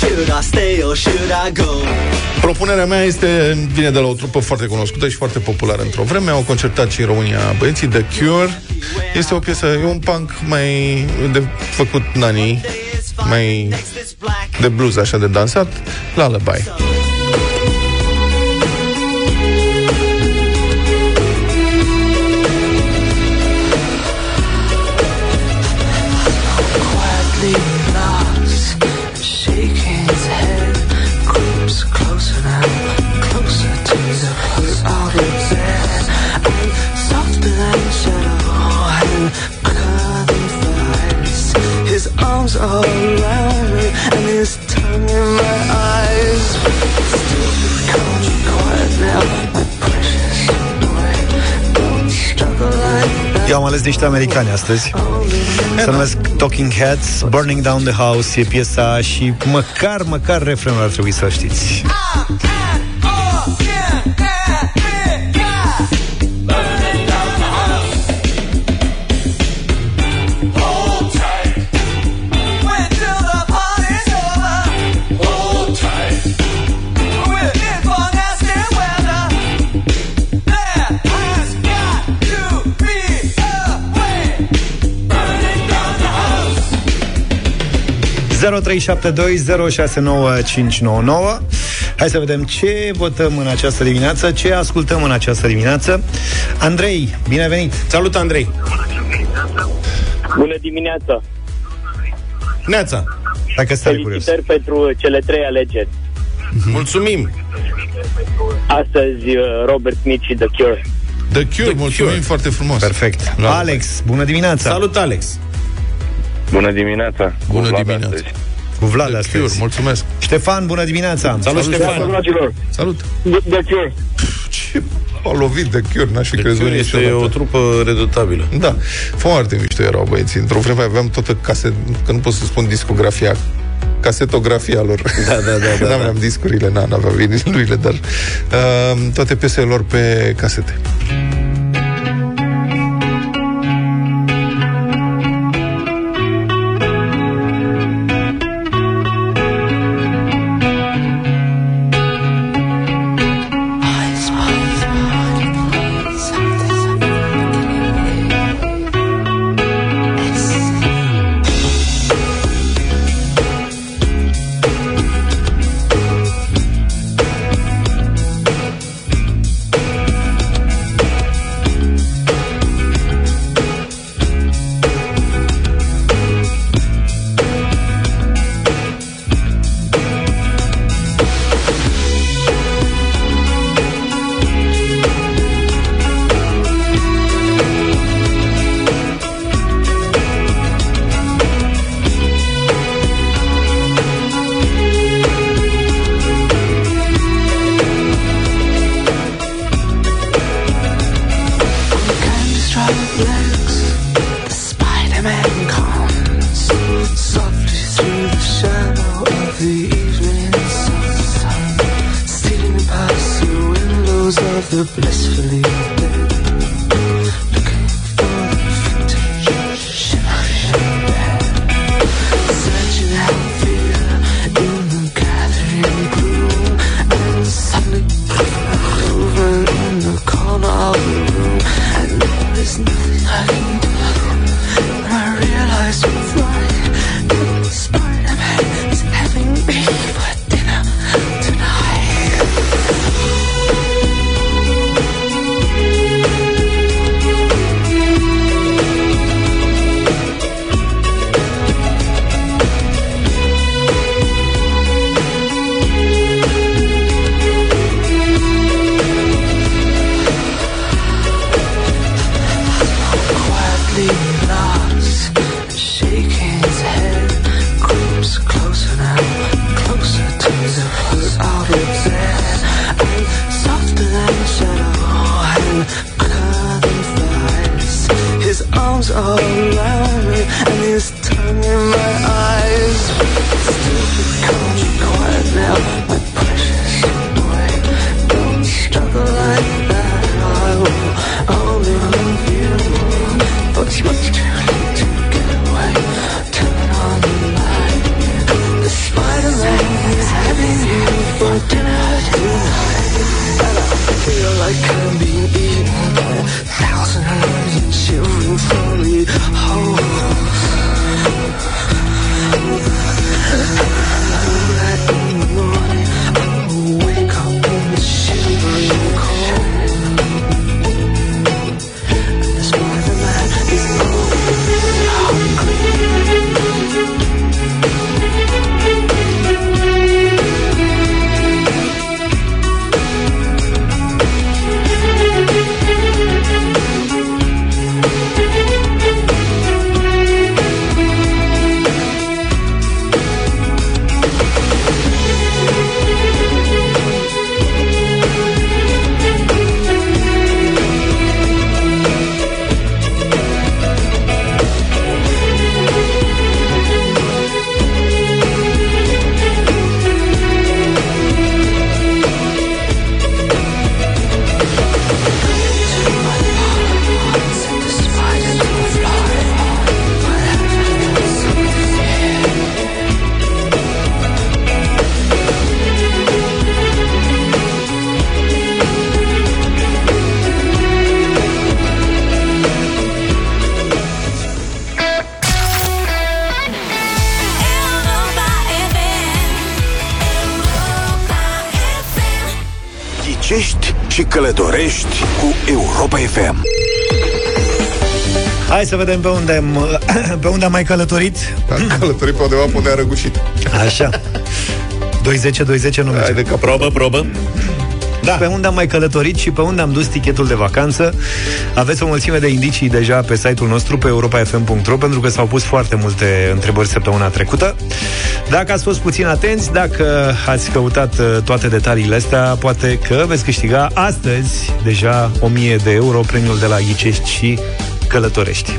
Should I stay or should I go? Propunerea mea este, vine de la o trupă foarte cunoscută și foarte populară într-o vreme. Au concertat și în România băieții The Cure. Este o piesă, e un punk mai de făcut nanii, mai de blues, așa de dansat, Lullaby. That. Eu am ales niște americani astăzi Se numesc Talking Heads Burning Down the House e piesa Și măcar, măcar refrenul ar trebui să știți Hai să vedem ce votăm în această dimineață Ce ascultăm în această dimineață Andrei, bine venit Salut, Andrei! Bună dimineața! Neața! Dacă stai curios Felicitări pentru cele trei alegeri. Mulțumim! Astăzi uh, Robert Smith și The Cure. The Cure, The mulțumim Cure. foarte frumos. Perfect La- Alex, bună dimineața Salut, Alex! Bună dimineața! Cu Bună Vlad dimineața. astăzi. Cu Vlad The Cure, astăzi mulțumesc. Ștefan, bună dimineața Salut, Ștefan! dragilor! Salut. The Cure! Ce a lovit de Cure, n-aș fi The crezut Cure este niciodată. o trupă redutabilă. Da, foarte mișto erau băieții. Într-o vreme aveam toată caset, că nu pot să spun discografia, casetografia lor. Da, da, da, da, N-aveam da. discurile, na, n-aveam vinilurile, dar uh, toate piesele lor pe casete. Să vedem pe unde, am- pe unde am mai călătorit. Am călătorit pe undeva pe unde a răgușit. Așa. 20 20 nu merge. Haide că Probă, probă. Da. Pe unde am mai călătorit și pe unde am dus tichetul de vacanță. Aveți o mulțime de indicii deja pe site-ul nostru, pe europafm.ro, pentru că s-au pus foarte multe întrebări săptămâna trecută. Dacă ați fost puțin atenți, dacă ați căutat uh, toate detaliile astea, poate că veți câștiga astăzi deja 1000 de euro premiul de la Ghicești și Călătorești.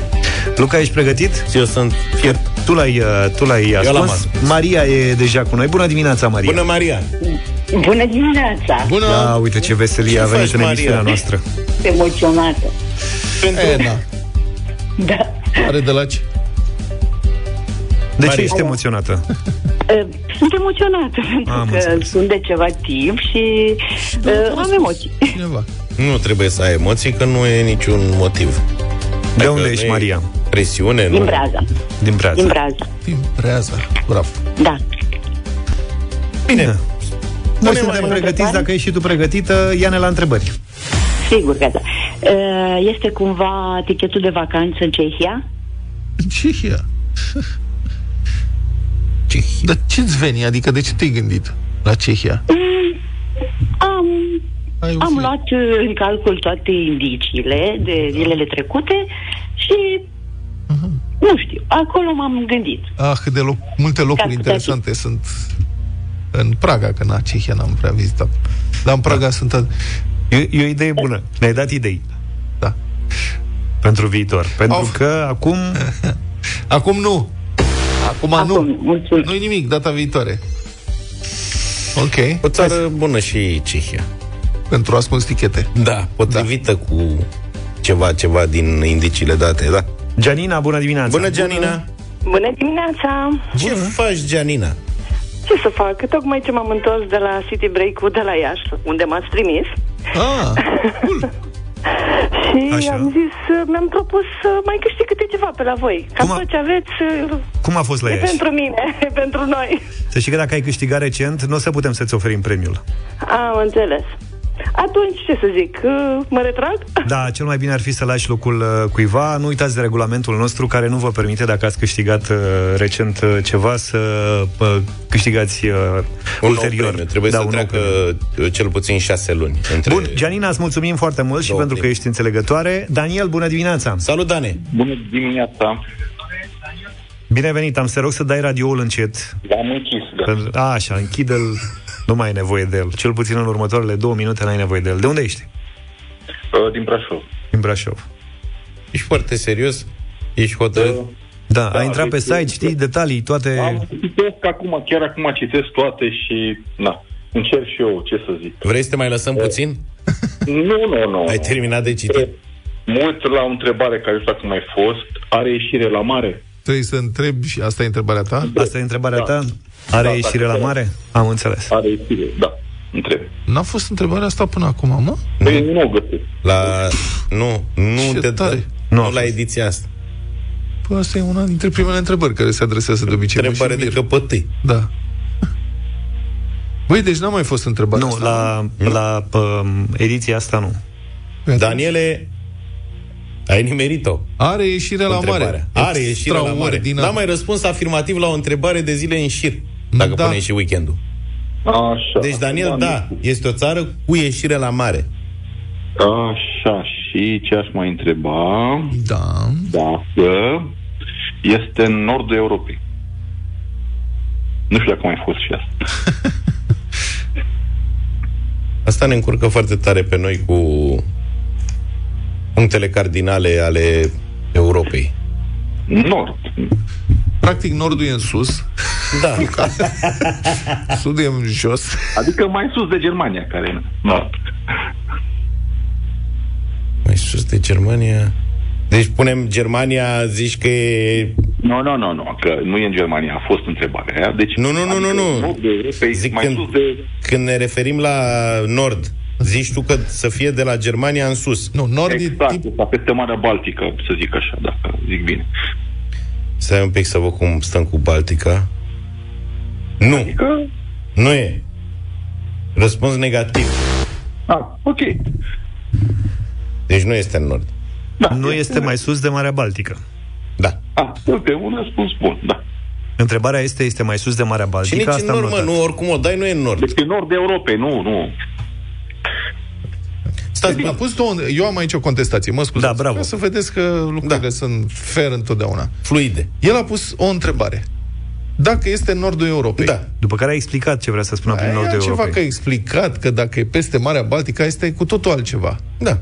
Luca, ești pregătit? Eu sunt fier. Tu l-ai, uh, tu l-ai l-am ascuns. ascuns. Maria e deja cu noi. Bună dimineața, Maria! Bună, Maria! Bună dimineața! Bună! Da, uite ce veselie Ce a venit faci, în Maria? emisiunea noastră. Emoționată. E, da. Da. Are de la ce? De ce Maria. ești emoționată? Uh, Sunt emoționată pentru Am că înțeles. sunt de ceva timp și uh, am emoții. Cineva. Nu trebuie să ai emoții, că nu e niciun motiv. De Adică unde nu ești, e Maria? Presiune, Din nu? Braza. Din Breaza. Din Braza. Din Breaza. Bravo. Da. Bine. Noi Pune-mă suntem o pregătiți, întrebare? dacă ești și tu pregătită, ia-ne la întrebări. Sigur că da. Uh, Este cumva tichetul de vacanță în Cehia? În Cehia. Cehia. Dar ce-ți veni? Adică de ce te-ai gândit la Cehia? Am, Ai am auzit? luat uh, în calcul toate indiciile de zilele trecute și nu știu, acolo m-am gândit. Ah, cât de loc, multe locuri Ca- interesante sunt în Praga, că na, Cehia n-am prea vizitat. Dar în Praga sunt... a- E, e o idee bună. Ne-ai dat idei Da. pentru viitor. Pentru Of. că acum... Acum nu. Acum, Acum, nu. mulțumesc. Nu-i nimic, data viitoare. Ok. O țară bună și Cehia. Pentru ascuns tichete. Da, potrivită cu ceva, ceva din indiciile date, da. Gianina, bună dimineața! Bună, Gianina! Bună dimineața! Ce faci, Gianina? Ce să fac? Tocmai ce m-am întors de la City Break-ul de la Iași, unde m-ați trimis. Ah, cool. Și Așa. am zis, uh, mi-am propus să mai câștig câte ceva pe la voi. Ca Cum a- tot ce aveți, uh, Cum a fost la e Iași? pentru mine, e pentru noi. Să știi că dacă ai câștigat recent, nu o să putem să-ți oferim premiul. Am înțeles. Atunci, ce să zic, uh, mă retrag? Da, cel mai bine ar fi să lași locul uh, cuiva. Nu uitați de regulamentul nostru care nu vă permite, dacă ați câștigat uh, recent uh, ceva, să uh, câștigați uh, Un ulterior. nou premiu. Trebuie Da, să un nou treacă premiu. uh, cel puțin șase luni. Între... Bun, Gianina, îți mulțumim foarte mult și Două pentru că premii. ești înțelegătoare. Daniel, bună dimineața! Salut, Dane! Bună dimineața. Bine venit, am să te rog să dai radioul încet. L-am închis, da. Pentru- A, așa, închide-l, nu mai ai nevoie de el. Cel puțin în următoarele două minute n-ai nevoie de el. De unde ești? Uh, Din Brașov. Din Brașov. Ești foarte serios? Ești hotărât? Da, Da, ai intrat pe deci- site, știi, detalii, toate... Am citesc acum, chiar acum citesc toate și, na, încerc și eu, ce să zic. Vrei să te mai lăsăm puțin? Nu, nu, nu. Ai terminat de citit? Mult la o întrebare care nu știu cum ai fost. Are ieșire la mare? Trebuie să întrebi și asta e întrebarea ta? Asta e întrebarea Da. ta? Are Da, ieșire da, la da. mare? Am înțeles. Are ieșire, da. Întreb. N-a fost întrebarea asta până acum, mă? Păi nu o găsesc. La... Nu, nu Ce te tare. Nu Nu, a la fost. ediția asta. Păi asta e una dintre primele întrebări care se adresează de obicei. Întrebare Mă de și mir. căpătâi. Da. Băi, deci n-a mai fost întrebarea Nu, asta. la, la um, ediția asta nu. Păi atunci, Daniele, ai nimerit-o. Are ieșire la întrebarea. mare. Are ieșire la mare. Extraordinar. N-a mai răspuns afirmativ la o întrebare de zile în șir, dacă Da. punem și weekendul. Așa. Deci, Daniel, da, este o țară cu ieșire la mare. Așa, și ce aș mai întreba? Da. Dacă este în nordul Europei. Nu știu dacă mai fost și asta. Asta ne încurcă foarte tare pe noi cu punctele cardinale ale Europei. Nord. Practic, nordul e în sus, Da. sudul e în jos. Adică mai sus de Germania, care e în nord. Mai sus de Germania. Deci punem Germania, zici că e... Nu, nu, nu, nu, că nu e în Germania, a fost întrebarea aia. Deci, Nu, nu, nu, nu, nu. Nordul Europei, Zic mai când- sus de... Când ne referim la nord, zici tu că să fie de la Germania în sus. Nu, nord e Exact, tip... exact, peste Marea Baltică, să zic așa, dacă zic bine. Stai un pic să văd cum stăm cu Baltica. Nu, Adică, nu e. Răspuns negativ. Ah, ok. Deci nu este în nord. Da, Nu este mai sus de Marea Baltică. Da. Ah, uite, un răspuns bun, da. Întrebarea este, este mai sus de Marea Și Baltică? nici în Asta am nord, mă, notat. nu, oricum o dai, nu e în nord. Deci e nord de Europei, nu, nu. Stați, a pus două, eu am aici o contestație, mă scuzați. Da, bravo. Ca să vedeți că lucrurile da. sunt fair întotdeauna. Fluide. El a pus o întrebare. Dacă este în nordul Europei. Da. După care a explicat ce vrea să spună prin Aia nordul e ceva că Europei. a explicat că dacă e peste Marea Baltică, este cu totul altceva. Da.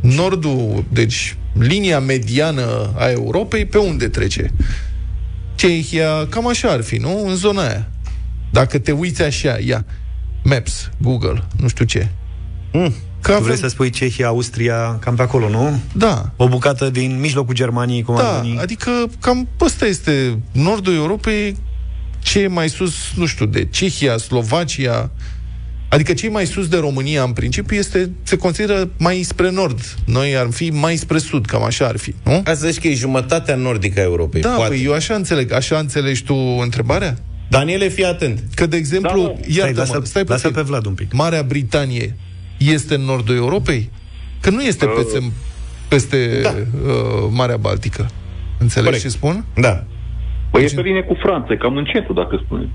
Nordul, deci linia mediană a Europei, pe unde trece? Cehia, cam așa ar fi, nu? În zona aia. Dacă te uiți așa, ia, Maps, Google, nu știu ce. Mm. Că Tu vrei să spui Cehia, Austria, cam pe acolo, nu? Da, O bucată din mijlocul Germaniei, cum ar da, veni. adică cam ăsta este nordul Europei, ce e mai sus, nu știu, de Cehia, Slovacia, adică ce e mai sus de România, în principiu, este, se consideră mai spre nord. Noi ar fi mai spre sud, cam așa ar fi, nu? Ca să zici că e jumătatea nordică a Europei. Da, poate. păi eu așa înțeleg. Așa înțelegi tu întrebarea? Daniele, fii atent. Că, de exemplu, Da, da, Stai, iartă lasă, stai lasă puțin. pe Vlad un pic. Marea Britanie este în nordul Europei? Că nu este Uh, peste, peste da. uh, Marea Baltică. Înțelegi Corect. ce spun? Da. Păi e pe linie cu Franța, e cam încetul, dacă spuneți.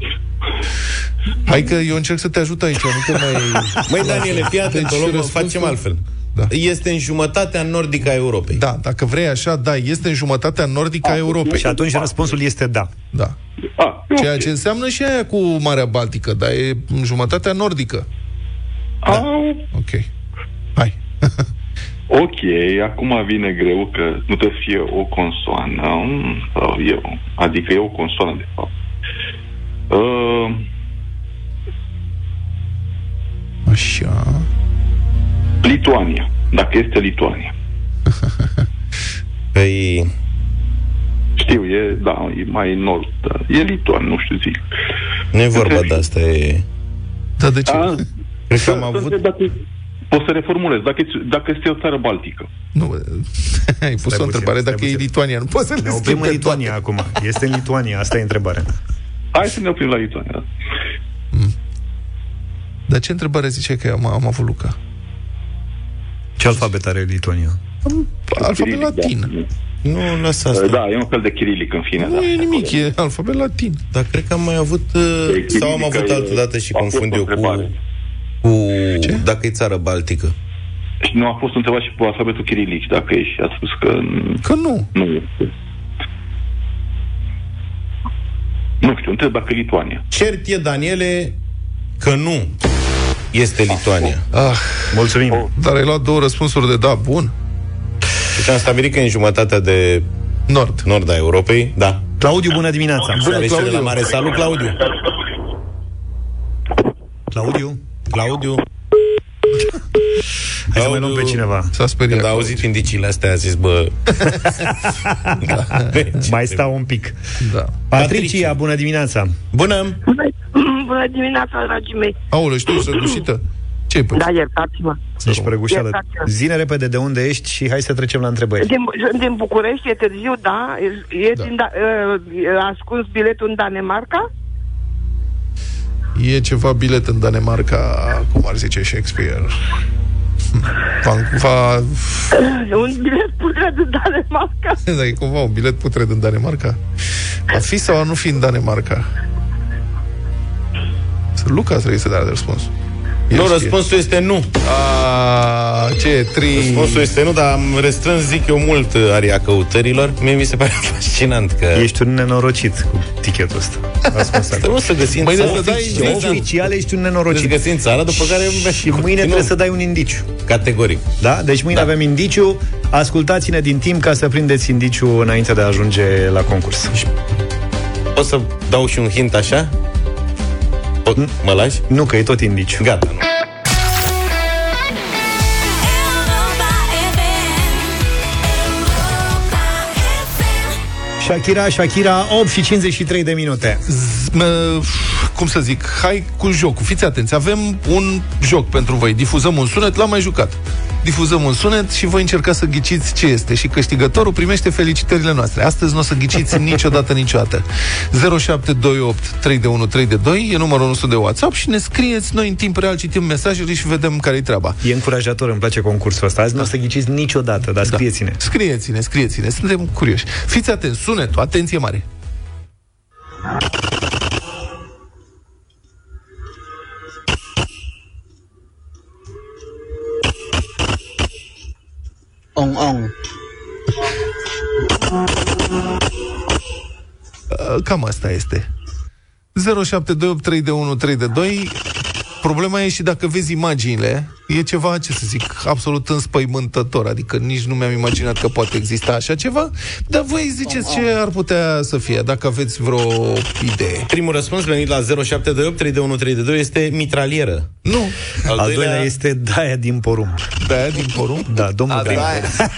Hai că eu încerc să te ajut aici, nu te mai... Măi, Daniele, fii atent, Deci o luăm, răspunsul- facem altfel. Da. Este în jumătatea nordică a Europei. Da, dacă vrei așa, da, este în jumătatea nordică a Europei. Și atunci răspunsul este da. Da. Ah, e Ceea ok. ce înseamnă și aia cu Marea Baltică, dar e în jumătatea nordică. Ah, Ok. Hai. ok, acum vine greu că nu trebuie să fie o consoană, mm, sau eu, adică e o consoană, de fapt. Uh, Așa. Lituania, dacă este Lituania. Păi, Știu, e, da, e mai nord, dar e Lituania, nu știu zic. nu e vorba de asta, e... Da, de ce? A, Cred că am să- să avut... întreb Dacă, poți să reformulez, dacă, e- dacă este o țară baltică. Nu, ai pus Stai o puțin, întrebare stai dacă e puțin. Lituania. Nu poți să le Ne oprim schimbi în pe Lituania toate. acum. Este în Lituania, asta e întrebarea. Hai să ne oprim la Lituania. da. Dar ce întrebare zice că am, am avut Luca? Ce alfabet are Lituania? Alfabet Chirilic, latin. Da. Nu, lasă asta. Da, e un fel de chirilic în fine. Nu da. e nimic, e alfabet latin. Dar cred că am mai avut... uh, E Sau am chirilică, avut e- altă dată și a fost confund o eu cu... întrebare. Cu Ce? dacă e țară baltică. Și nu a fost întrebat și cu alfabetul chirilic, dacă e și a spus că n- Că nu. nu este. Nu știu, întreb dacă e Lituania. Cert e, Daniele, că nu este Lituania. Ah, Mulțumim. dar ai luat două răspunsuri de da, bun. Deci am stabilit că e în jumătatea de Nord. nord a Europei. Da. Claudiu, bună dimineața. Bună, Aleșire Claudiu. la mare. Salut, Claudiu. Claudiu, Claudiu. hai să mai luăm pe cineva. S-a speriat. Când a auzit indiciile astea, a zis, bă... Mai stau un pic. Da. Patricia, bună dimineața. Bună! Bună dimineața, dragii mei. Aoleu, știu, răgușită. Ce ai pus? Da, iertați-mă. Ești prăgușeală. Iertați-mă. Zine repede de unde ești și hai să trecem la întrebări. Din, sunt din București, e târziu, da. E, e Da. din da, uh, ascuns biletul în Danemarca? E ceva bilet în Danemarca, cum ar zice Shakespeare. Va, va, Un bilet putred în Danemarca? da, e cumva un bilet putred în Danemarca. Va fi sau a nu fi în Danemarca? Luca trebuie să dea răspuns. El Nu, știe. răspunsul este nu. A, ce tri... Răspunsul este nu, dar am restrâns, zic eu, mult uh, aria căutărilor. Mie mi se pare fascinant că... Ești un nenorocit cu tichetul ăsta. Ascuns Să acolo. nu să găsim Mâine țara. să dai Oficial, indiciu. Oficial ești un Deci nenorocit. găsim țara, după care... Și mâine trebuie să dai un indiciu. Categoric. Da? Deci mâine Da. avem indiciu. Ascultați-ne din timp ca să prindeți indiciu înainte de a ajunge la concurs. O să dau și un hint așa? O, mă lași? Nu, că e tot indiciu. Gata, nu. Shakira, Shakira, 8 și 53 de minute. Mă, cum să zic, hai cu jocul. Fiți atenți, avem un joc pentru voi. Difuzăm un sunet, l-am mai jucat. Difuzăm un sunet și voi încerca să ghiciți ce este. Și câștigătorul primește felicitările noastre. Astăzi nu o să ghiciți niciodată, niciodată. 0728 3 de 1 3 de 2 e numărul nostru de WhatsApp și ne scrieți, noi în timp real citim mesajele și vedem care-i treaba. E încurajator, îmi place concursul ăsta. Azi nu o să ghiciți niciodată, dar scrieți-ne. Scrieți-ne, scrieți-ne, suntem curioși. Fiți atenți, sunetul, atenție mare. Ong ong. Uh, Cam asta este. 07283132 Problema e și dacă vezi imaginile, e ceva, ce să zic, absolut înspăimântător. Adică nici nu mi-am imaginat că poate exista așa ceva. Dar voi ziceți ce ar putea să fie, dacă aveți vreo idee. Primul răspuns venit la 0728 32132 este mitralieră. Nu. Al, Al doilea este Daia din porumb. Daia din porumb? Da, domnul A, Daia. da.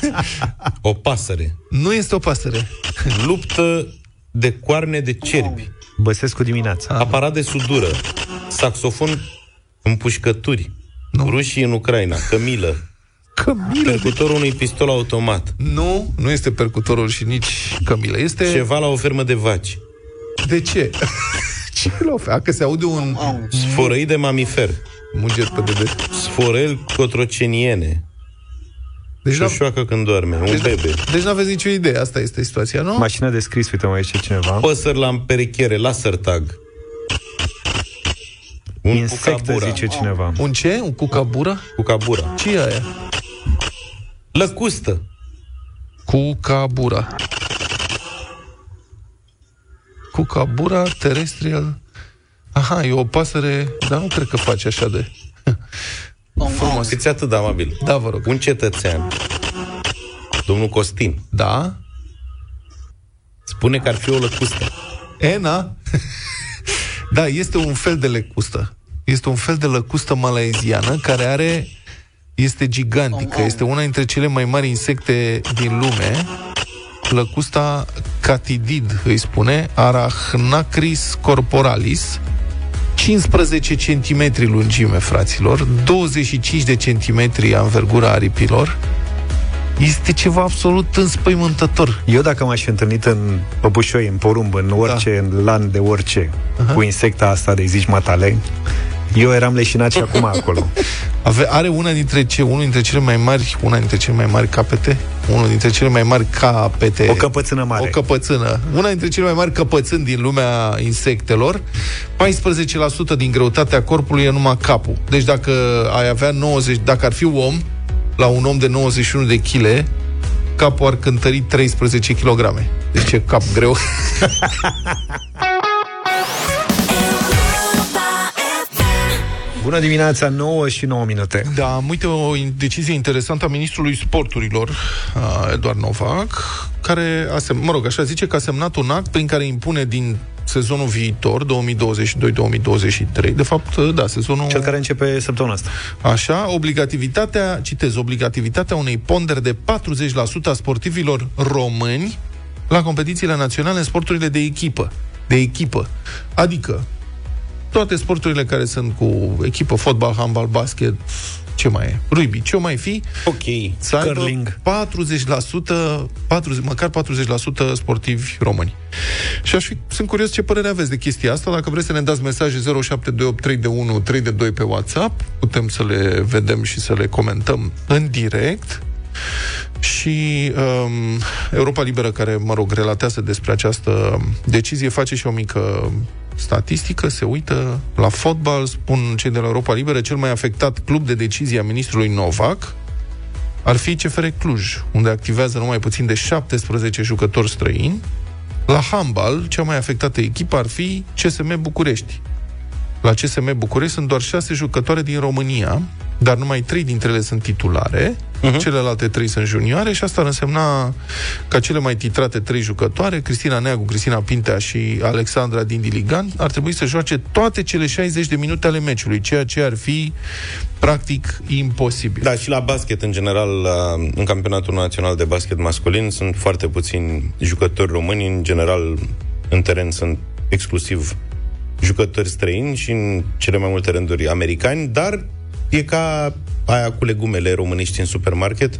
O pasăre. Nu este o pasăre. Luptă de coarne de cerbi. Băsescu dimineața. Aparat de sudură. Saxofon împușcături. Nu. Rușii în Ucraina. Cămilă. Cămilă. Percutorul unui pistol automat. Nu, nu este percutorul și nici cămilă. Este... Ceva la o fermă de vaci. De ce? ce l oferă? Că se aude un Sfărăi de mamifer. muget pe dede. Sforel cotroceniene. Deci, n-a- Șoșoacă când doarme. Un deci, bebe. deci nu aveți nicio idee. Asta este situația, nu? Mașină de scris, uite, mai zice cineva. Păsări la împerechiere. Laser tag. Un Insectă, cucabura. zice cineva. Un ce? Un cucabura? Cucabura. Ce e aia? Lăcustă. Cucabura. Cucabura terestrial. Aha, e o pasăre, dar nu cred că face așa de... Frumos. Fiți atât de amabil. Da, vă rog. Un cetățean. Domnul Costin. Da? Spune că ar fi o lăcustă. Ena? da, este un fel de lecustă. Este un fel de lăcustă malaeziană care are... Este gigantică. Este una dintre cele mai mari insecte din lume. Lăcusta catidid, îi spune, Arachnacris corporalis, 15 cm lungime, fraților, 25 de centimetri anvergura aripilor. Este ceva absolut înspăimântător. Eu dacă m-aș fi întâlnit în păpușoi, în porumb, în orice da. în lan de orice, uh-huh. cu insecta asta de zici matale, eu eram leșinat și acum acolo. Ave, are una dintre ce, unul dintre cele mai mari, una dintre cele mai mari capete, unul dintre cele mai mari capete. O căpățână mare. O căpățână. Una dintre cele mai mari căpățâni din lumea insectelor. 14% din greutatea corpului e numai capul. Deci dacă ai avea 90, dacă ar fi om, la un om de 91 de kg, capul ar cântări 13 kg. Deci e cap greu. Bună dimineața, 9 și 9 minute. Da, uite o in- decizie interesantă a ministrului sporturilor, uh, Eduard Novac, care, a sem- mă rog, așa zice că a semnat un act prin care impune din sezonul viitor, 2022-2023, de fapt, uh, da, sezonul... Cel care începe săptămâna asta. Așa, obligativitatea, citez, obligativitatea unei ponderi de 40% a sportivilor români la competițiile naționale în sporturile de echipă. De echipă. Adică, toate sporturile care sunt cu echipă, fotbal, handbal, basket, ce mai e? Rugby, ce mai fi? Ok. Să aibă Curling. 40%, 40, măcar 40% sportivi români. Și aș fi, sunt curios ce părere aveți de chestia asta. Dacă vreți să ne dați mesaje 0728 3 de 1 3 de 2 pe WhatsApp, putem să le vedem și să le comentăm în direct. Și um, Europa Liberă, care, mă rog, relatează despre această decizie, face și o mică statistică, se uită la fotbal, spun cei de la Europa Liberă, cel mai afectat club de decizie a ministrului Novak ar fi CFR Cluj, unde activează numai puțin de 17 jucători străini. La handbal, cea mai afectată echipă ar fi CSM București. La CSM București sunt doar șase jucătoare din România, dar numai trei dintre ele sunt titulare, uh-huh. celelalte trei sunt junioare și asta ar însemna ca cele mai titrate trei jucătoare, Cristina Neagu, Cristina Pintea și Alexandra Dindiligan, ar trebui să joace toate cele 60 de minute ale meciului, ceea ce ar fi practic imposibil. Da, și la basket, în general, la, în campionatul național de basket masculin, sunt foarte puțini jucători români. În general, în teren sunt exclusiv jucători străini și în cele mai multe rânduri americani, dar e ca aia cu legumele românești în supermarket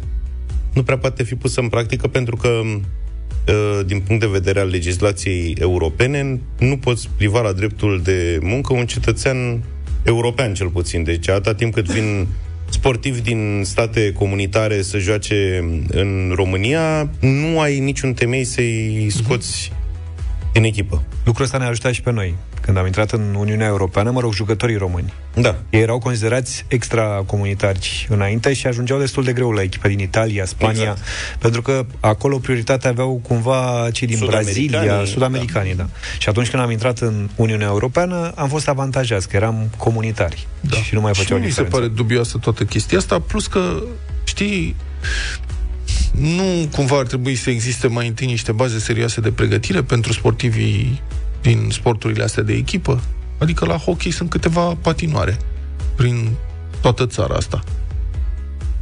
nu prea poate fi pusă în practică pentru că uh, din punct de vedere al legislației europene, nu poți priva la dreptul de muncă un cetățean european, cel puțin. Deci, atâta timp cât vin sportivi din state comunitare să joace în România, nu ai niciun temei să-i scoți din echipă. Lucrul ăsta ne-a ajutat și pe noi. Când am intrat în Uniunea Europeană, mă rog, jucătorii români. Da. Ei erau considerați extracomunitari înainte și ajungeau destul de greu la echipe din Italia, Spania, Exact. pentru că acolo prioritatea aveau cumva cei din Sud-americanii, Brazilia, sud-americanii, da. da. Și atunci când am intrat în Uniunea Europeană, am fost avantajați, că eram comunitari da. și nu mai Și făceau nu mi se diferență. pare dubioasă toată chestia asta, plus că, știi, nu cumva ar trebui să existe mai întâi niște baze serioase de pregătire pentru sportivii din sporturile astea de echipă? Adică la hockey sunt câteva patinoare prin toată țara asta.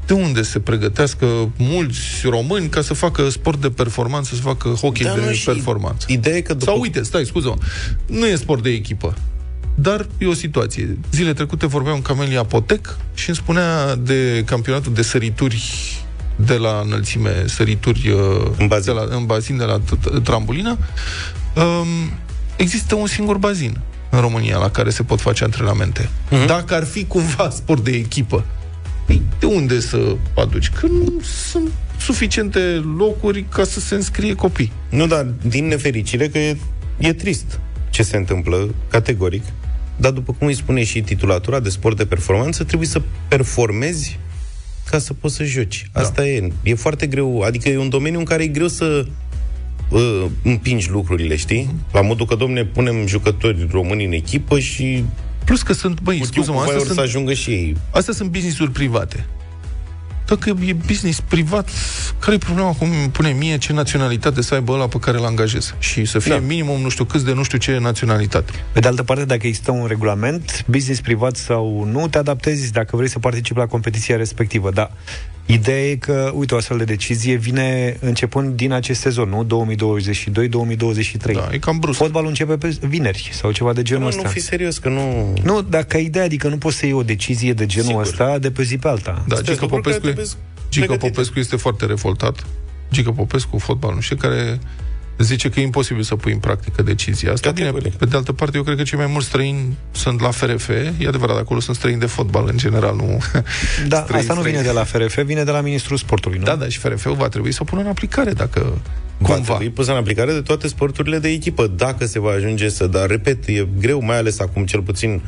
De unde se pregătească mulți români ca să facă sport de performanță, să facă hockey Da, de nu, și performanță? Ideea e că după... Sau uite, stai, scuză nu e sport de echipă. Dar e o situație. Zile trecute vorbeam cu Camelia Potec și îmi spunea de campionatul de sărituri de la înălțime, sărituri uh, În bazin. De la, în bazin de la t- t- trambulină. Um, există un singur bazin în România la care se pot face antrenamente. Mhm. Dacă ar fi cumva sport de echipă, păi, de unde să aduci? Că nu sunt suficiente locuri ca să se înscrie copii. Nu, dar din nefericire că e, e trist ce se întâmplă, categoric. Dar după cum îi spune și titulatura de sport de performanță, trebuie să performezi ca să poți să joci. Asta da. e. E foarte greu. Adică e un domeniu în care e greu să uh, împingi lucrurile, știi? La modul că, domne, punem jucători români în echipă și Plus că sunt, băi, cu scuză-mă, timpul astea vor sunt să ajungă și ei. Astea sunt business-uri private. Dacă e business privat, care e problema cum îmi pune mie ce naționalitate să aibă ăla pe care îl angajez? Și să fie Da. da. minimum nu știu câți de nu știu ce naționalitate. Pe de altă parte, dacă există un regulament, business privat sau nu, te adaptezi dacă vrei să participi la competiția respectivă. Dar ideea e că, uite, o astfel de decizie vine începând din acest sezon, nu? 2022-2023. Da, e cam brusc. Fotbalul începe pe vineri sau ceva de genul Nu, ăsta. nu fi serios, că nu... Nu, dacă ai ideea, adică nu poți să iei o decizie de genul Sigur. ăsta de pe zi pe alta. Da, Astea Gica sunt lucruri care Popescu, e- trebuie Gica pregătite. Popescu este foarte revoltat. Gica Popescu, fotbal, nu știu, care zice că e imposibil să pui în practică decizia asta. Bine, Categoric. pe de altă parte, eu cred că cei mai mulți străini sunt la FRF. E adevărat, acolo sunt străini de fotbal, în general, nu... Da, străini, asta nu vine străini. de la FRF, vine de la Ministrul Sportului, nu? Da, da, și FRF-ul va trebui să o pună în aplicare dacă Va cumva. trebui pusă în aplicare de toate sporturile de echipă, dacă se va ajunge să... Dar, repet, e greu, mai ales acum, cel puțin,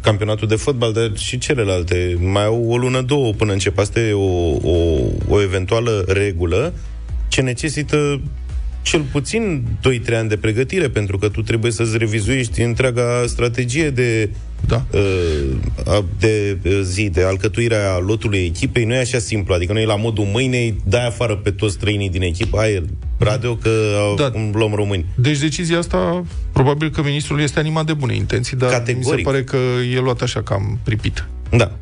campionatul de fotbal, dar și celelalte. Mai au o lună, două până începe. Asta e o, o, o eventuală regulă ce necesită cel puțin 2-3 ani de pregătire, pentru că tu trebuie să-ți revizuiești întreaga strategie de, Da. uh, de uh, zi, de alcătuirea lotului echipei. Nu e așa simplu, adică nu e la modul mâine, dai afară pe toți străinii din echipă, hai, radio, că Da. da. luăm români. Deci decizia asta, probabil că ministrul este animat de bune intenții, dar mi se Categoric. pare că e luat așa cam pripit. Da.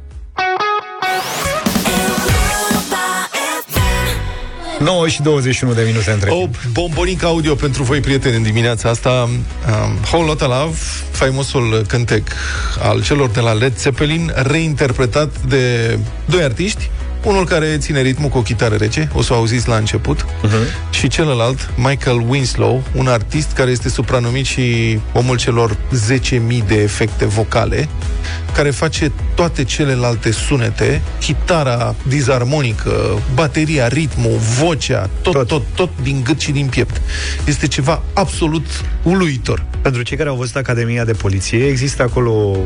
9 și 21 de minute între O bombonică audio pentru voi, prieteni, în dimineața asta. Um, Whole Lotta Love, faimosul cântec al celor de la Led Zeppelin, reinterpretat de doi artiști. Unul care ține ritmul cu o chitară rece, o să o auziți la început, uh-huh. și celălalt, Michael Winslow, un artist care este supranumit și omul celor 10.000 de efecte vocale, care face toate celelalte sunete, chitara dizarmonică, bateria, ritmul, vocea, tot, tot, tot, tot din gât și din piept. Este ceva absolut uluitor. Pentru cei care au văzut Academia de Poliție, există acolo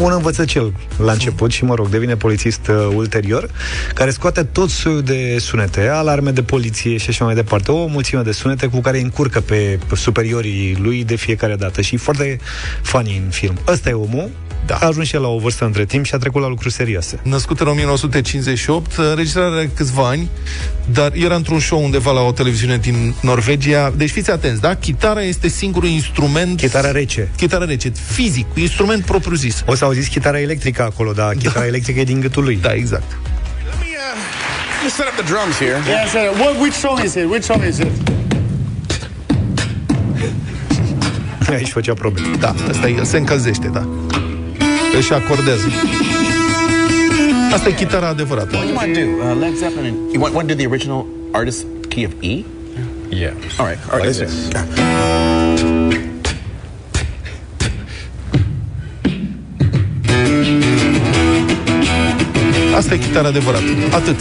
un învățăcel la început și, mă rog, devine polițist uh, ulterior, care scoate tot soiul de sunete, alarme de poliție și așa mai departe, o mulțime de sunete cu care îi încurcă pe superiorii lui de fiecare dată și e foarte funny în film. Ăsta e omul, Da. a ajuns și el la o vârstă între timp și a trecut la lucruri serioase. Născut în 1958, înregistrarea are câțiva ani, dar era într-un show undeva la o televiziune din Norvegia. Deci fiți atenți, da? Chitara este singurul instrument... Chitara rece. Chitara rece, fizic, instrument propriu-zis. O să auziți chitara electrică acolo, dar chitara Da. electrică e din gâtul lui. Da, exact. Let me, uh, let me set up the drums here. Yeah, so what, which song is it? Which song is it? Aici făcea probleme. Da, asta e, se încălzește, da. Își acordează. Asta e chitara adevărată. What do you want to do? Uh, Led Zeppelin. and- You want, want to do the original artist key of E? Yeah. All right. All right. Like listen. Asta e chitara adevărată. Atât.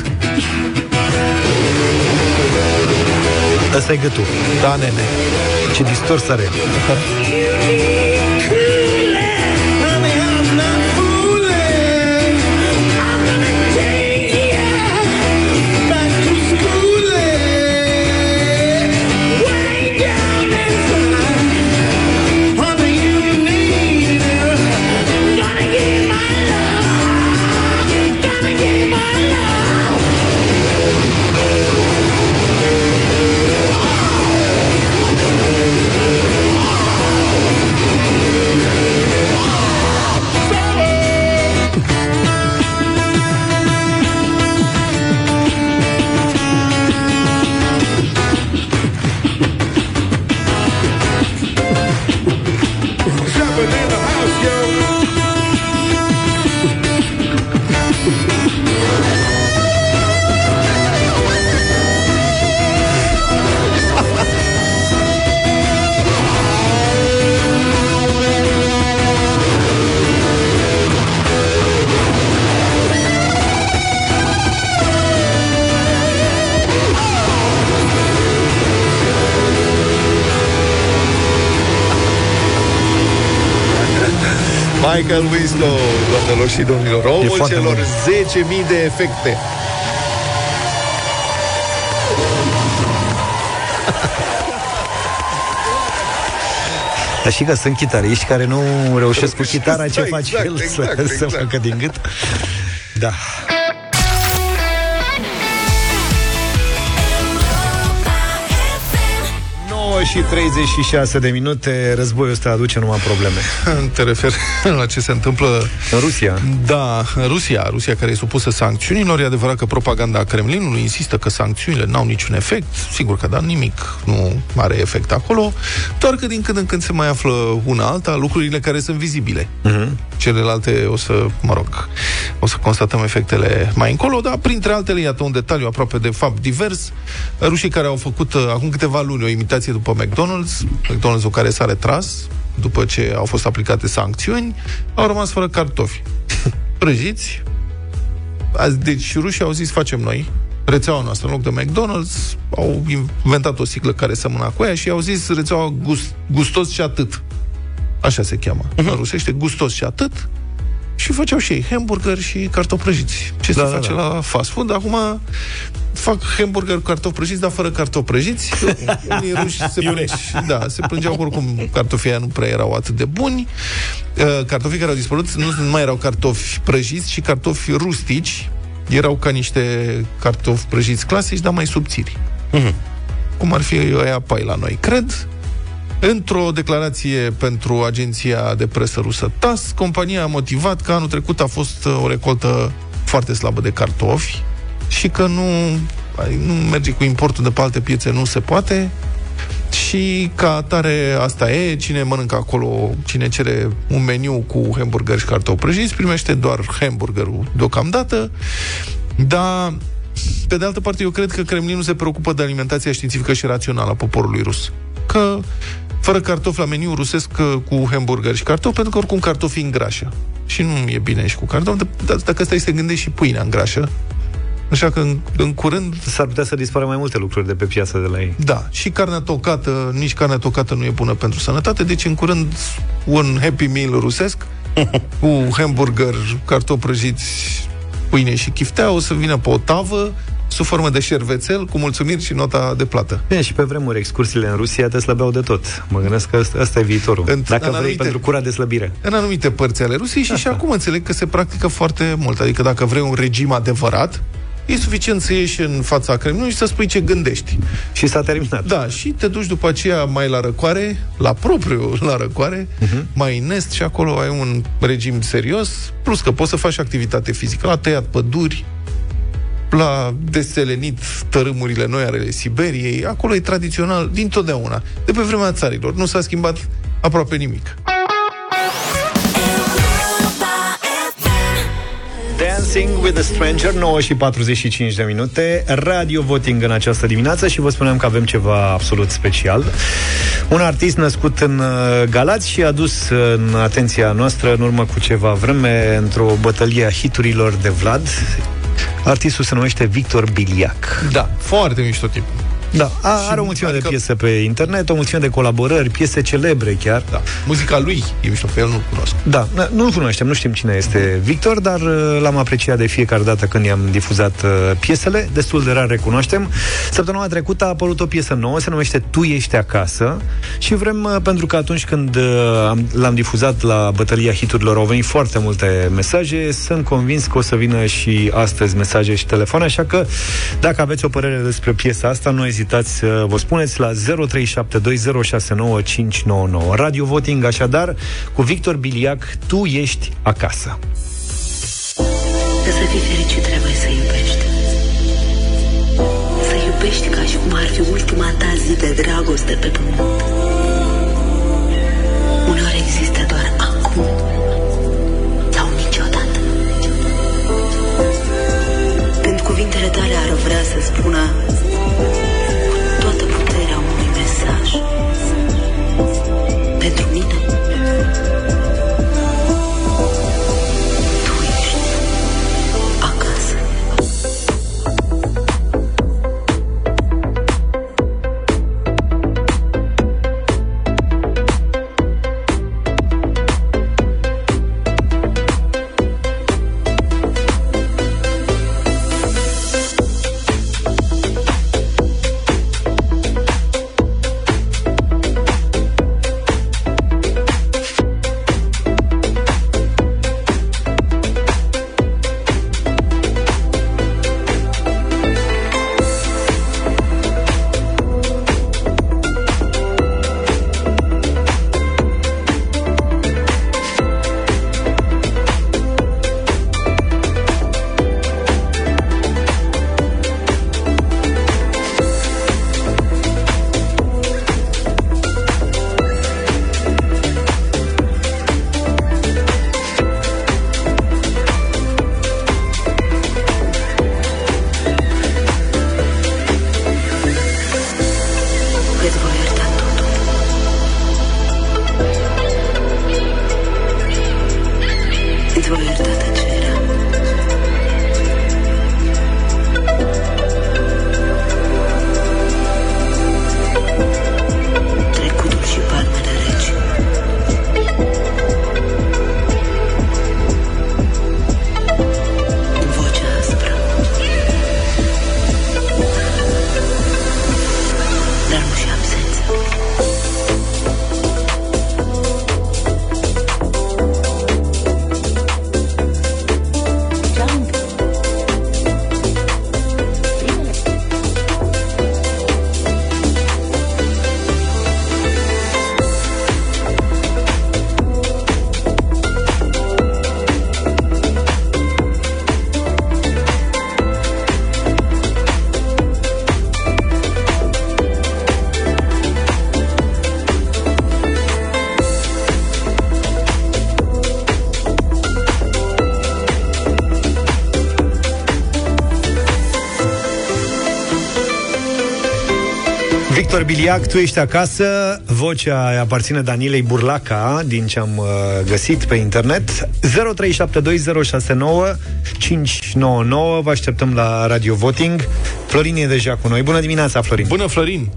Ăsta e gâtul. Da, nene. Ce distors are. Michael Winslow, doamnelor și domnilor, omul foarte celor bun. 10.000 de efecte. Dar și că sunt chitariști care nu reușesc cu chitara, ce Da, face exact, el să, exact, să exact. facă din gât? Da. Și 36 de minute, războiul ăsta aduce numai probleme. Te referi la ce se întâmplă În Rusia. Da, Rusia, Rusia care e supusă sancțiunilor, e adevărat că propaganda Kremlinului insistă că sancțiunile n-au niciun efect, sigur că da, nimic nu are efect acolo, doar că din când în când se mai află una alta, lucrurile care sunt vizibile. Uh-huh. Celelalte o să, mă rog, o să constatăm efectele mai încolo, dar printre altele, iată un detaliu aproape de fapt divers, rușii care au făcut uh, acum câteva luni o imitație după McDonald's, McDonald's-ul care s-a retras după ce au fost aplicate sancțiuni, au rămas fără cartofi prăjiți. Azi, Deci rușii au zis, facem noi rețeaua noastră, în loc de McDonald's, au inventat o sticlă care semăna cu aia și au zis rețeaua gust, gustos și atât. Așa se cheamă. Uh-huh. În rusește, gustos și atât. Și făceau și ei hamburger și cartofi prăjiți. Ce Da, se da, face da. la fast food. Acum fac hamburger cu cartofi prăjiți, dar fără cartofi prăjiți. Unii ruși se, da, se plângeau că oricum cartofii aia nu prea erau atât de buni. Uh, Cartofii care au dispărut nu nu mai erau cartofi prăjiți, ci cartofi rustici. Erau ca niște cartofi prăjiți clasici, dar mai subțiri. Cum ar fi aia pai la noi, cred. Într-o declarație pentru agenția de presă rusă TAS, compania a motivat că anul trecut a fost uh, o recoltă foarte slabă de cartofi și că nu, nu merge cu importul de pe alte piețe, nu se poate și ca atare asta e, cine mănâncă acolo, cine cere un meniu cu hamburger și cartofi prăjiți, primește doar hamburgerul deocamdată, dar pe de altă parte, eu cred că Kremlinul se preocupă de alimentația științifică și rațională a poporului rus. Că fără cartofi la meniu rusesc uh, cu hamburger și cartofi, pentru că oricum cartofii îngrașă. Și nu e bine și cu cartofi, dar dacă stai să te gândești și pâinea îngrașă, Așa că în, în curând... S-ar putea să dispară mai multe lucruri de pe piață de la ei. Da, și carnea tocată, nici carnea tocată nu e bună pentru sănătate, deci în curând un Happy Meal rusesc cu hamburger, cartofi prăjiți, pâine și chiftea o să vină pe o tavă sub formă de șervețel, cu mulțumiri și nota de plată. Bine, și pe vremuri excursiile în Rusia te slăbeau de tot. Mă gândesc că ăsta, ăsta e viitorul. În- Dacă în vrei anumite- pentru cura de slăbire. În anumite părți ale Rusiei și și acum înțeleg că se practică foarte mult. Adică dacă vrei un regim adevărat, e suficient să ieși în fața Kremlinului și să spui ce gândești. Și s-a terminat. Da, și te duci după aceea mai la răcoare, la propriu la răcoare, uh-huh. mai în est și acolo ai un regim serios, plus că poți să faci activitate fizică, la tăiat păduri, la deselenit tărâmurile noi ale Siberiei, acolo e tradițional din totdeauna, de pe vremea țarilor. Nu s-a schimbat aproape nimic. Dance Dancing with a Stranger 9 și 45 de minute Radio voting în această dimineață Și vă spuneam că avem ceva absolut special Un artist născut în uh, Galați Și adus în atenția noastră În urmă cu ceva vreme Într-o bătălie a hiturilor de Vlad Artistul se numește Victor Biliac Da, foarte mișto tip. Da, a, are o mulțime de piese pe internet O mulțime de colaborări, piese celebre chiar Da. Muzica lui e mișto, pe el nu-l cunosc. Da, n- nu-l cunoaștem, nu știm cine este Victor, dar uh, l-am apreciat de fiecare dată când i-am difuzat uh, piesele, destul de rar recunoaștem. Săptămâna trecută a apărut o piesă nouă, se numește Tu ești acasă și vrem, uh, pentru că atunci când uh, am, l-am difuzat la bătălia hiturilor au venit foarte multe mesaje, sunt convins că o să vină și astăzi mesaje și telefoane, așa că dacă aveți o părere despre piesa asta, nu ezitați să vă spuneți la 0372069599. Radio Voting, așadar, cu Victor Biliac, Tu ești acasă. Ca să fii fericit trebuie să iubești Să iubești ca și cum ar fi ultima ta zi de dragoste pe pământ Biliac, tu ești acasă Vocea îi aparține Danilei Burlaca Din ce am uh, găsit pe internet. 0372069599 Vă așteptăm la Radio Voting. Florin e deja cu noi. Bună dimineața, Florin. Bună, Florin!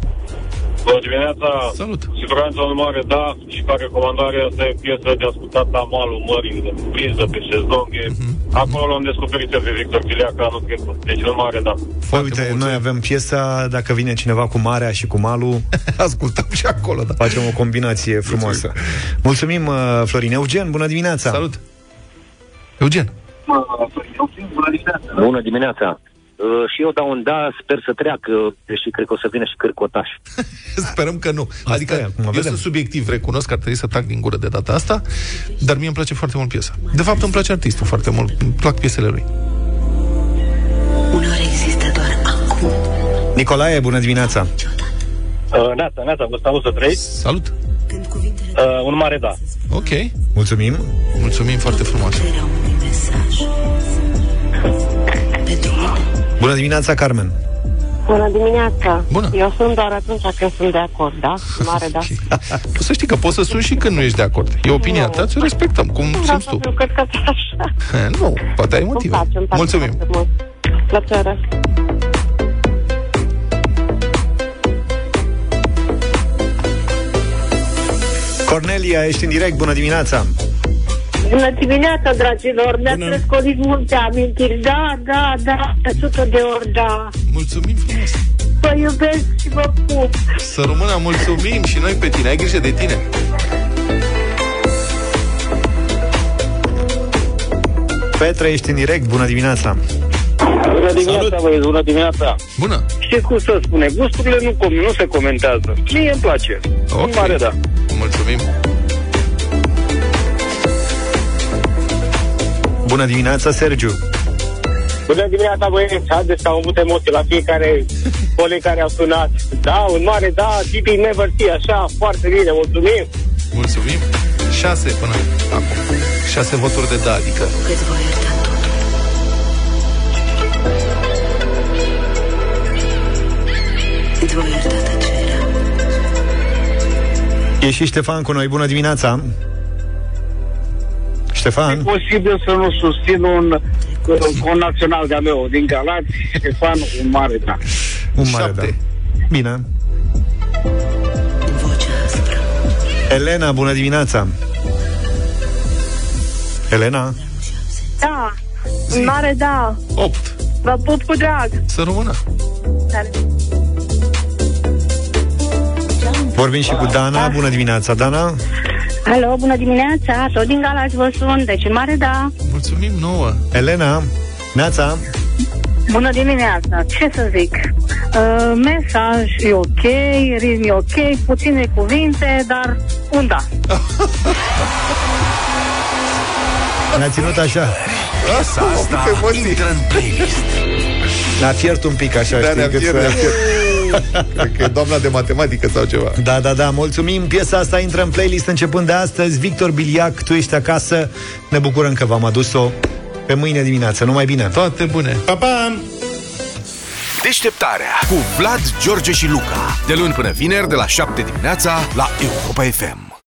Bună dimineața! Salut! Siguranța în mare, da, și ca recomandare asta e piesă de ascultat la malul mării, de priză pe șezlonghe. Mhm. Acolo l-am descoperit eu pe Victor Chiliac anul trecut. Deci în mare, da. Păi, uite, noi avem piesa Dacă vine cineva cu marea și cu malul Ascultăm și acolo, da Facem o combinație frumoasă Mulțumim, uh, Florin Eugen, bună dimineața Salut Eugen Bună dimineața! Uh, și eu dau un da, sper să treacă, deși cred că o să vină și cârcotaș. Sperăm că nu. adică, e, acum eu vedem. sunt subiectiv, recunosc că ar trebui să tac din gură de data asta, dar mie îmi place foarte mult piesa. De fapt, îmi place artistul foarte mult. Îmi plac piesele lui. Uneori există doar acum. Nicolae, bună dimineața Uh, Neața, Neața, Gustav să trăiți. Salut! Uh, un mare da. Ok. Mulțumim Mulțumim foarte frumos. Puterea unui mesaj. Bună dimineața, Carmen! Bună dimineața! Bună. Eu sunt doar atunci când sunt de acord, da? Mare, da. Să știi că poți să suni și când nu ești de acord. E opinia ta, ți-o respectăm, cum Da, simți tu. eu cred că e așa. Eh, Nu, poate ai Îmi motive. place, îmi place Mulțumim. foarte mult. Plăcere. Cornelia, ești în direct, bună dimineața! Bună dimineața, dragilor! Mi-ați Bună. răscolit multe amintiri. Da, da, da, pe sută de ori, da. Mulțumim frumos! Vă iubesc și vă pup. Să rămână, mulțumim și noi pe tine. Ai grijă de tine. Petra, ești în direct, bună dimineața! Bună dimineața, băieți, bună dimineața. Bună. Știți cum să spune? Gusturile nu, com- nu se comentează. Mie îmi place. Ok. Okay. Mare, da. Mulțumim. Bună dimineața, Sergiu! Bună dimineața, băieți. Haideți să am avut emoții la fiecare coleg care au sunat. Da, un mare da, Titi Never See, așa, foarte bine, mulțumim. Mulțumim. Șase până acum. Șase voturi de da, adică. Cât voi ierta totul. Îți voi ierta tăcerea. E și Ștefan cu noi, bună dimineața! Ștefan? posibil să nu susțin un național de-a meu din Galați, Ștefan, un mare da. Un mare, da. Bine. Elena, bună dimineața! Elena? Da, un mare da. 8. Vă pup cu drag. Să rămână. Vorbim și cu Dana, bună dimineața, Dana! Alo, bună dimineața, tot din Galați vă sun, deci un mare da. Mulțumim nouă. Elena, Neața, Bună dimineața, ce să zic? Uh, mesaj e ok, ritm e ok, puține cuvinte, dar un da. ne-a ținut așa. Asta, asta intră în playlist. Ne-a fiert un pic așa, Da, știi, ne-a cât fiert, să- ne-a fiert. Cred că e doamna de matematică sau ceva. Da, da, da, mulțumim. Piesa asta intră în playlist începând de astăzi. Victor Biliac, tu ești acasă. Ne bucurăm că v-am adus-o pe mâine dimineață. Numai bine! Toate bune! Pa, pa! Deșteptarea cu Vlad, George și Luca. De luni până vineri, de la 7 dimineața, la Europa FM.